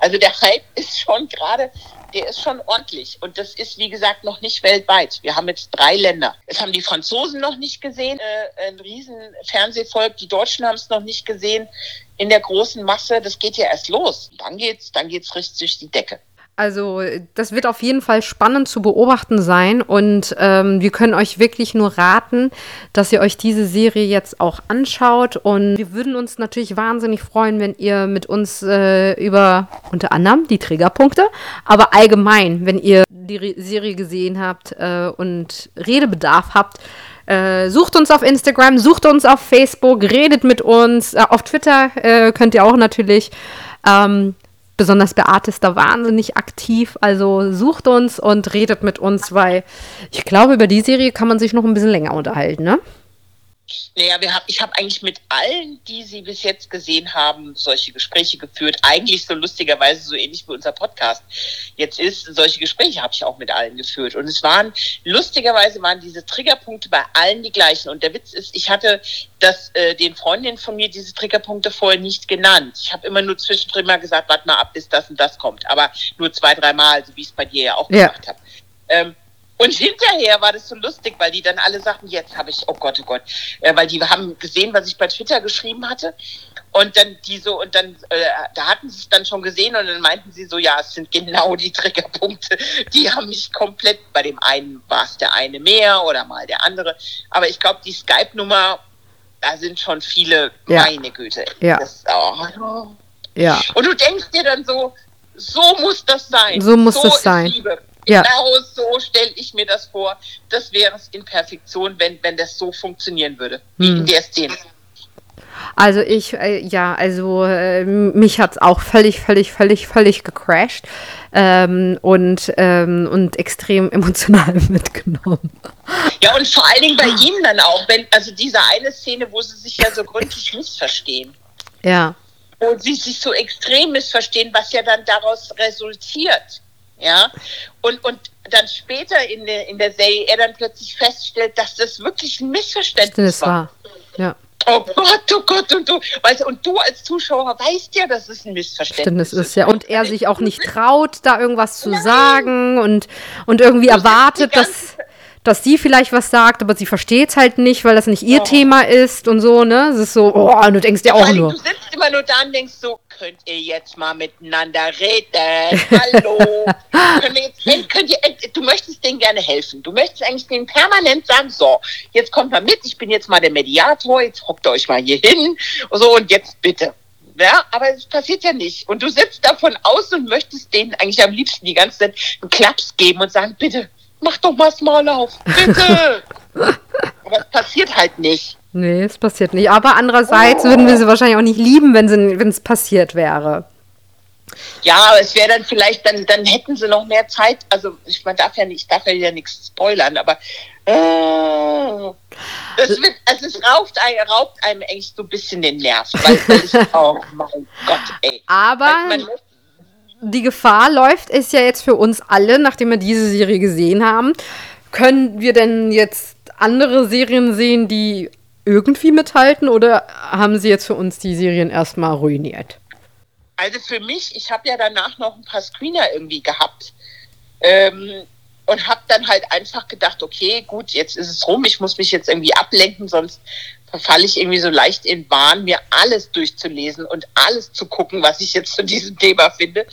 Also der Hype ist schon gerade der ist schon ordentlich. Und das ist, wie gesagt, noch nicht weltweit. Wir haben jetzt drei Länder. Es haben die Franzosen noch nicht gesehen, äh, ein riesen Fernsehvolk. Die Deutschen haben es noch nicht gesehen in der großen Masse. Das geht ja erst los. Dann geht's, dann geht's richtig durch die Decke. Also das wird auf jeden Fall spannend zu beobachten sein und ähm, wir können euch wirklich nur raten, dass ihr euch diese Serie jetzt auch anschaut und wir würden uns natürlich wahnsinnig freuen, wenn ihr mit uns äh, über unter anderem die Triggerpunkte, aber allgemein, wenn ihr die Re Serie gesehen habt äh, und Redebedarf habt, äh, sucht uns auf Instagram, sucht uns auf Facebook, redet mit uns, äh, auf Twitter äh, könnt ihr auch natürlich. Ähm, besonders Beate ist da wahnsinnig aktiv. Also sucht uns und redet mit uns, weil ich glaube, über die Serie kann man sich noch ein bisschen länger unterhalten, ne? Naja, wir haben, ich habe eigentlich mit allen, die Sie bis jetzt gesehen haben, solche Gespräche geführt. Eigentlich so lustigerweise so ähnlich wie unser Podcast jetzt ist. Solche Gespräche habe ich auch mit allen geführt. Und es waren, lustigerweise waren diese Triggerpunkte bei allen die gleichen. Und der Witz ist, ich hatte das, äh, den Freundinnen von mir diese Triggerpunkte vorher nicht genannt. Ich habe immer nur zwischendrin mal gesagt, warte mal ab, bis das und das kommt. Aber nur zwei, dreimal, so wie ich es bei dir ja auch ja. gemacht habe. Ähm, und hinterher war das so lustig, weil die dann alle sagten, jetzt habe ich, oh Gott, oh Gott, äh, weil die haben gesehen, was ich bei Twitter geschrieben hatte. Und dann die so, und dann, äh, da hatten sie es dann schon gesehen und dann meinten sie so, ja, es sind genau die Triggerpunkte, die haben mich komplett, bei dem einen war es der eine mehr oder mal der andere. Aber ich glaube, die Skype-Nummer, da sind schon viele, ja. meine Güte. Ja. Das, oh, ja. Und du denkst dir dann so, so muss das sein. So muss so das sein. Liebe. Ja. Genau so stelle ich mir das vor. Das wäre es in Perfektion, wenn, wenn das so funktionieren würde, wie hm. in der Szene. Also ich, äh, ja, also äh, mich hat es auch völlig, völlig, völlig, völlig gecrashed ähm, und, ähm, und extrem emotional mitgenommen. Ja, und vor allen Dingen bei ihm dann auch, wenn, also diese eine Szene, wo sie sich ja so gründlich missverstehen. Ja. Wo sie sich so extrem missverstehen, was ja dann daraus resultiert. Ja, und, und dann später in der, in der Serie er dann plötzlich feststellt, dass das wirklich ein Missverständnis war. war. Ja. Oh Gott, oh Gott, und du, weißt, und du als Zuschauer weißt ja, dass es ein Missverständnis ist. Ja. Und er sich auch nicht traut, da irgendwas zu Nein. sagen und, und irgendwie du erwartet, dass, dass sie vielleicht was sagt, aber sie versteht es halt nicht, weil das nicht ihr oh. Thema ist und so, ne? Es ist so, oh, und du denkst dir auch nur. Du sitzt immer nur da und denkst so, könnt ihr jetzt mal miteinander reden? Hallo? Wir jetzt, könnt ihr, du möchtest denen gerne helfen. Du möchtest eigentlich denen permanent sagen, so, jetzt kommt mal mit, ich bin jetzt mal der Mediator, jetzt hockt euch mal hier hin. So, und jetzt bitte. Ja, aber es passiert ja nicht. Und du sitzt davon aus und möchtest denen eigentlich am liebsten die ganze Zeit einen Klaps geben und sagen, bitte, mach doch mal Small auf, bitte. Aber es passiert halt nicht. Nee, es passiert nicht. Aber andererseits oh. würden wir sie wahrscheinlich auch nicht lieben, wenn es passiert wäre. Ja, aber es wäre dann vielleicht, dann, dann hätten sie noch mehr Zeit. Also ich man darf ja nicht, ich darf ja nichts spoilern, aber äh, das wird, also es raubt, ein, raubt einem echt so ein bisschen den Nerv. Weil, weil ich, oh mein Gott, ey. Aber man, die Gefahr läuft es ja jetzt für uns alle, nachdem wir diese Serie gesehen haben. Können wir denn jetzt andere Serien sehen, die irgendwie mithalten oder haben sie jetzt für uns die Serien erstmal ruiniert? Also für mich, ich habe ja danach noch ein paar Screener irgendwie gehabt ähm, und habe dann halt einfach gedacht, okay, gut, jetzt ist es rum, ich muss mich jetzt irgendwie ablenken, sonst verfalle ich irgendwie so leicht in Wahn, mir alles durchzulesen und alles zu gucken, was ich jetzt zu diesem Thema finde.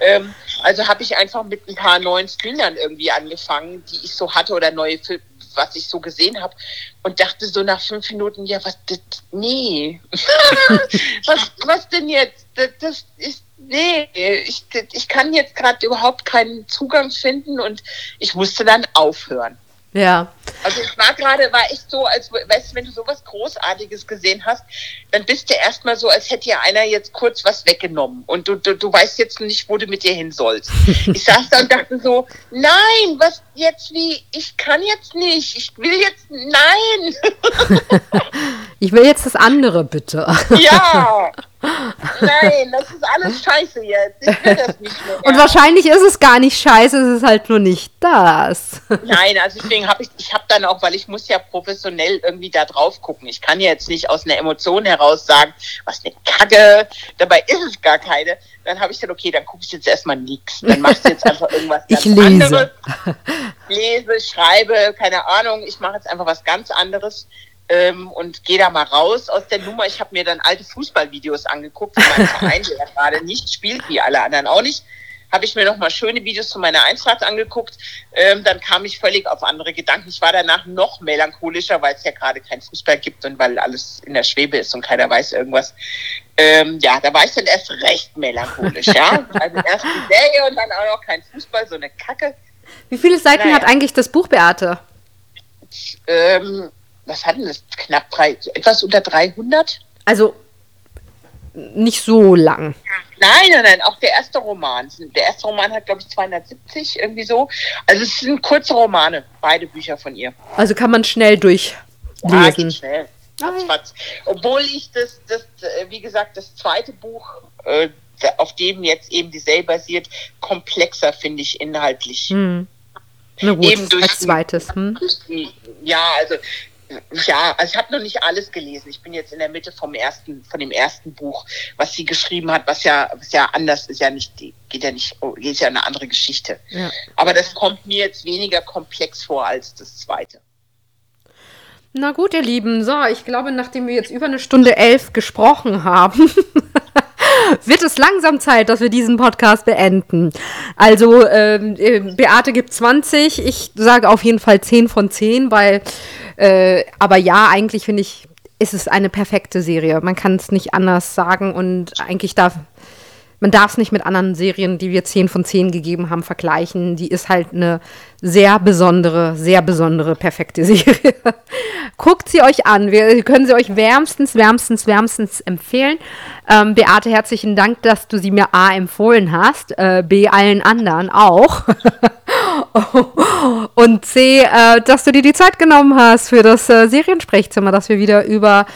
Ähm, also habe ich einfach mit ein paar neuen Screenern irgendwie angefangen, die ich so hatte oder neue Filme was ich so gesehen habe und dachte so nach fünf Minuten, ja, was, das, nee, was, was denn jetzt? Das, das ist, nee, ich, ich kann jetzt gerade überhaupt keinen Zugang finden und ich musste dann aufhören. Ja. Also es war gerade, war echt so, als weißt du, wenn du sowas Großartiges gesehen hast, dann bist du erstmal so, als hätte dir einer jetzt kurz was weggenommen und du, du, du weißt jetzt nicht, wo du mit dir hin sollst. ich saß da und dachte so, nein, was jetzt wie, ich kann jetzt nicht, ich will jetzt, nein. ich will jetzt das andere, bitte. ja. Nein, das ist alles scheiße jetzt. Ich will das nicht mehr. Und wahrscheinlich ist es gar nicht scheiße, es ist halt nur nicht das. Nein, also deswegen habe ich, ich habe dann auch, weil ich muss ja professionell irgendwie da drauf gucken. Ich kann ja jetzt nicht aus einer Emotion heraus sagen, was eine Kacke, dabei ist es gar keine. Dann habe ich gesagt, okay, dann gucke ich jetzt erstmal nichts. Dann machst du jetzt einfach irgendwas ganz ich lese. anderes. Lese, schreibe, keine Ahnung, ich mache jetzt einfach was ganz anderes ähm, und gehe da mal raus aus der Nummer. Ich habe mir dann alte Fußballvideos angeguckt von meinem Verein, der gerade nicht spielt, wie alle anderen auch nicht. Habe ich mir noch mal schöne Videos zu meiner Eintracht angeguckt. Ähm, dann kam ich völlig auf andere Gedanken. Ich war danach noch melancholischer, weil es ja gerade kein Fußball gibt und weil alles in der Schwebe ist und keiner weiß irgendwas. Ähm, ja, da war ich dann erst recht melancholisch, ja. Also erst die Serie und dann auch noch kein Fußball, so eine Kacke. Wie viele Seiten naja. hat eigentlich das Buch, Beate? Ähm, was hatten das? Knapp drei, etwas unter 300? Also nicht so lang. Nein, nein, nein, auch der erste Roman. Der erste Roman hat, glaube ich, 270, irgendwie so. Also es sind kurze Romane, beide Bücher von ihr. Also kann man schnell durchlesen. Ja, geht schnell. Fatz, fatz. Obwohl ich das, das, äh, wie gesagt, das zweite Buch, äh, auf dem jetzt eben die Serie basiert, komplexer finde ich inhaltlich. Hm. Na gut, eben durch als zweites. Hm? Ja, also ja, also ich habe noch nicht alles gelesen. Ich bin jetzt in der Mitte vom ersten, von dem ersten Buch, was sie geschrieben hat, was ja, was ja anders ist, ja nicht, geht ja nicht, ist ja eine andere Geschichte. Ja. Aber das kommt mir jetzt weniger komplex vor als das zweite. Na gut, ihr Lieben, so, ich glaube, nachdem wir jetzt über eine Stunde elf gesprochen haben, wird es langsam Zeit, dass wir diesen Podcast beenden. Also, ähm, äh, Beate gibt 20, ich sage auf jeden Fall 10 von 10, weil, äh, aber ja, eigentlich finde ich, ist es eine perfekte Serie. Man kann es nicht anders sagen und eigentlich darf man darf es nicht mit anderen Serien, die wir 10 von 10 gegeben haben, vergleichen. Die ist halt eine sehr besondere, sehr besondere, perfekte Serie. Guckt sie euch an. Wir können sie euch wärmstens, wärmstens, wärmstens empfehlen. Ähm, Beate, herzlichen Dank, dass du sie mir A empfohlen hast, äh, B allen anderen auch. Und C, äh, dass du dir die Zeit genommen hast für das äh, Seriensprechzimmer, dass wir wieder über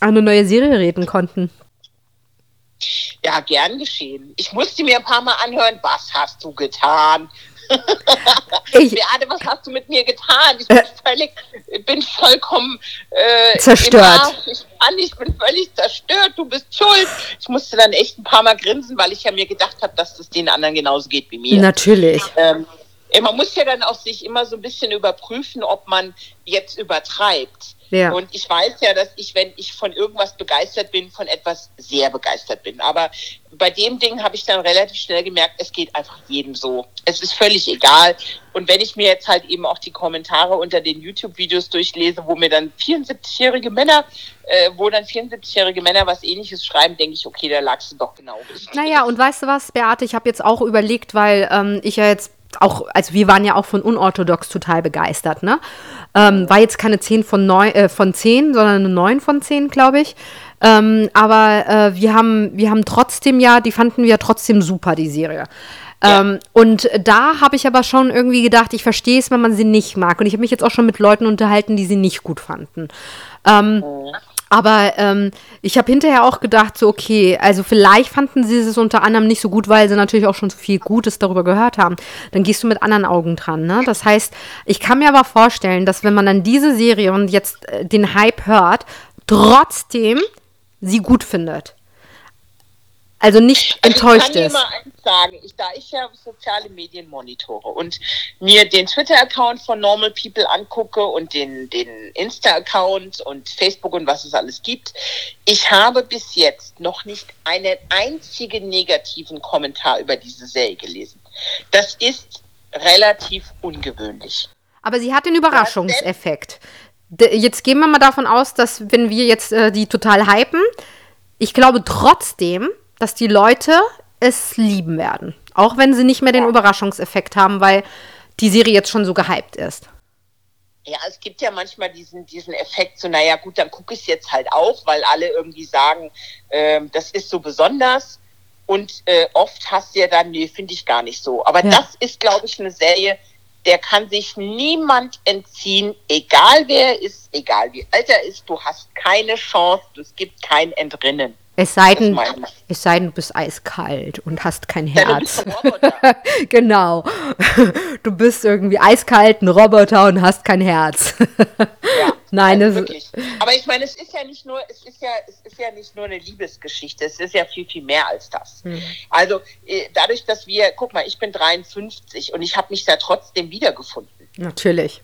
eine neue Serie reden konnten. Ja, gern geschehen. Ich musste mir ein paar Mal anhören, was hast du getan? ich, Beate, was hast du mit mir getan? Ich bin, äh, völlig, bin vollkommen äh, zerstört. Ich, kann, ich bin völlig zerstört. Du bist schuld. Ich musste dann echt ein paar Mal grinsen, weil ich ja mir gedacht habe, dass es den anderen genauso geht wie mir. Natürlich. Ähm, man muss ja dann auch sich immer so ein bisschen überprüfen, ob man jetzt übertreibt. Ja. Und ich weiß ja, dass ich, wenn ich von irgendwas begeistert bin, von etwas sehr begeistert bin. Aber bei dem Ding habe ich dann relativ schnell gemerkt, es geht einfach jedem so. Es ist völlig egal. Und wenn ich mir jetzt halt eben auch die Kommentare unter den YouTube-Videos durchlese, wo mir dann 74-jährige Männer, äh, wo dann 74-jährige Männer was ähnliches schreiben, denke ich, okay, da lagst du doch genau richtig. Naja, und weißt du was, Beate, ich habe jetzt auch überlegt, weil ähm, ich ja jetzt auch, also wir waren ja auch von unorthodox total begeistert, ne? Ähm, war jetzt keine 10 von, 9, äh, von 10, sondern eine 9 von 10, glaube ich. Ähm, aber äh, wir, haben, wir haben trotzdem ja, die fanden wir trotzdem super, die Serie. Ja. Ähm, und da habe ich aber schon irgendwie gedacht, ich verstehe es, wenn man sie nicht mag. Und ich habe mich jetzt auch schon mit Leuten unterhalten, die sie nicht gut fanden. Ähm, oh. Aber ähm, ich habe hinterher auch gedacht, so, okay, also vielleicht fanden sie es unter anderem nicht so gut, weil sie natürlich auch schon so viel Gutes darüber gehört haben. Dann gehst du mit anderen Augen dran, ne? Das heißt, ich kann mir aber vorstellen, dass wenn man dann diese Serie und jetzt äh, den Hype hört, trotzdem sie gut findet. Also nicht enttäuscht ist. Sagen, ich, da ich ja soziale Medien monitore und mir den Twitter-Account von Normal People angucke und den, den Insta-Account und Facebook und was es alles gibt, ich habe bis jetzt noch nicht einen einzigen negativen Kommentar über diese Serie gelesen. Das ist relativ ungewöhnlich. Aber sie hat den Überraschungseffekt. Jetzt gehen wir mal davon aus, dass wenn wir jetzt äh, die total hypen, ich glaube trotzdem, dass die Leute es lieben werden. Auch wenn sie nicht mehr den Überraschungseffekt haben, weil die Serie jetzt schon so gehypt ist. Ja, es gibt ja manchmal diesen, diesen Effekt, so, naja, gut, dann gucke ich es jetzt halt auch, weil alle irgendwie sagen, äh, das ist so besonders. Und äh, oft hast du ja dann, nee, finde ich gar nicht so. Aber ja. das ist, glaube ich, eine Serie, der kann sich niemand entziehen, egal wer er ist, egal wie alt er ist, du hast keine Chance, es gibt kein Entrinnen. Es sei, denn, es sei denn, du bist eiskalt und hast kein Herz. Ja, genau. Du bist irgendwie eiskalt, ein Roboter und hast kein Herz. Ja, Nein, also wirklich. Aber ich meine, es ist ja nicht nur, es ist ja, es ist ja nicht nur eine Liebesgeschichte, es ist ja viel, viel mehr als das. Mhm. Also äh, dadurch, dass wir, guck mal, ich bin 53 und ich habe mich da trotzdem wiedergefunden. Natürlich.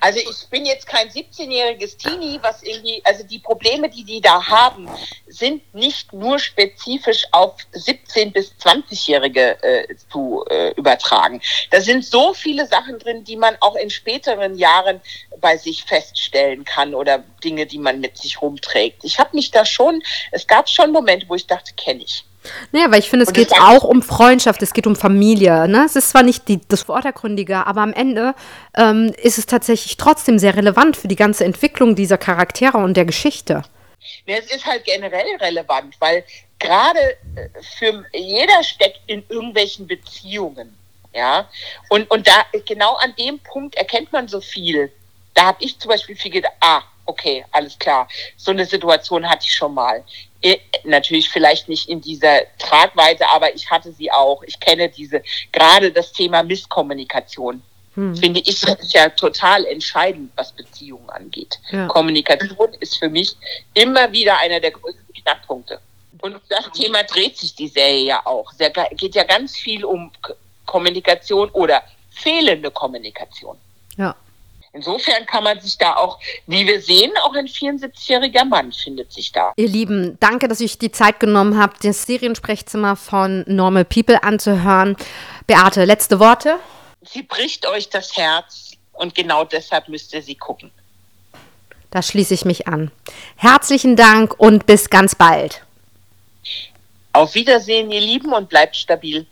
Also ich bin jetzt kein 17-jähriges Teenie, was irgendwie, also die Probleme, die die da haben, sind nicht nur spezifisch auf 17- bis 20-Jährige äh, zu äh, übertragen. Da sind so viele Sachen drin, die man auch in späteren Jahren bei sich feststellen kann oder Dinge, die man mit sich rumträgt. Ich habe mich da schon, es gab schon Momente, wo ich dachte, kenne ich. Naja, weil ich finde, es geht auch um Freundschaft, es geht um Familie. Ne? Es ist zwar nicht die, das Vordergründige, aber am Ende ähm, ist es tatsächlich trotzdem sehr relevant für die ganze Entwicklung dieser Charaktere und der Geschichte. Ja, es ist halt generell relevant, weil gerade äh, für jeder steckt in irgendwelchen Beziehungen. Ja, und, und da genau an dem Punkt erkennt man so viel. Da habe ich zum Beispiel viel gedacht, ah, okay, alles klar. So eine Situation hatte ich schon mal. Äh, natürlich vielleicht nicht in dieser Tragweite, aber ich hatte sie auch. Ich kenne diese, gerade das Thema Misskommunikation. Hm. Finde ich ist ja total entscheidend, was Beziehungen angeht. Ja. Kommunikation ist für mich immer wieder einer der größten Knackpunkte. Und das Thema dreht sich die Serie ja auch. Es geht ja ganz viel um Kommunikation oder fehlende Kommunikation. Ja. Insofern kann man sich da auch, wie wir sehen, auch ein 74-jähriger Mann findet sich da. Ihr Lieben, danke, dass ich die Zeit genommen habt, das Seriensprechzimmer von Normal People anzuhören. Beate, letzte Worte? Sie bricht euch das Herz und genau deshalb müsst ihr sie gucken. Da schließe ich mich an. Herzlichen Dank und bis ganz bald. Auf Wiedersehen, ihr Lieben, und bleibt stabil.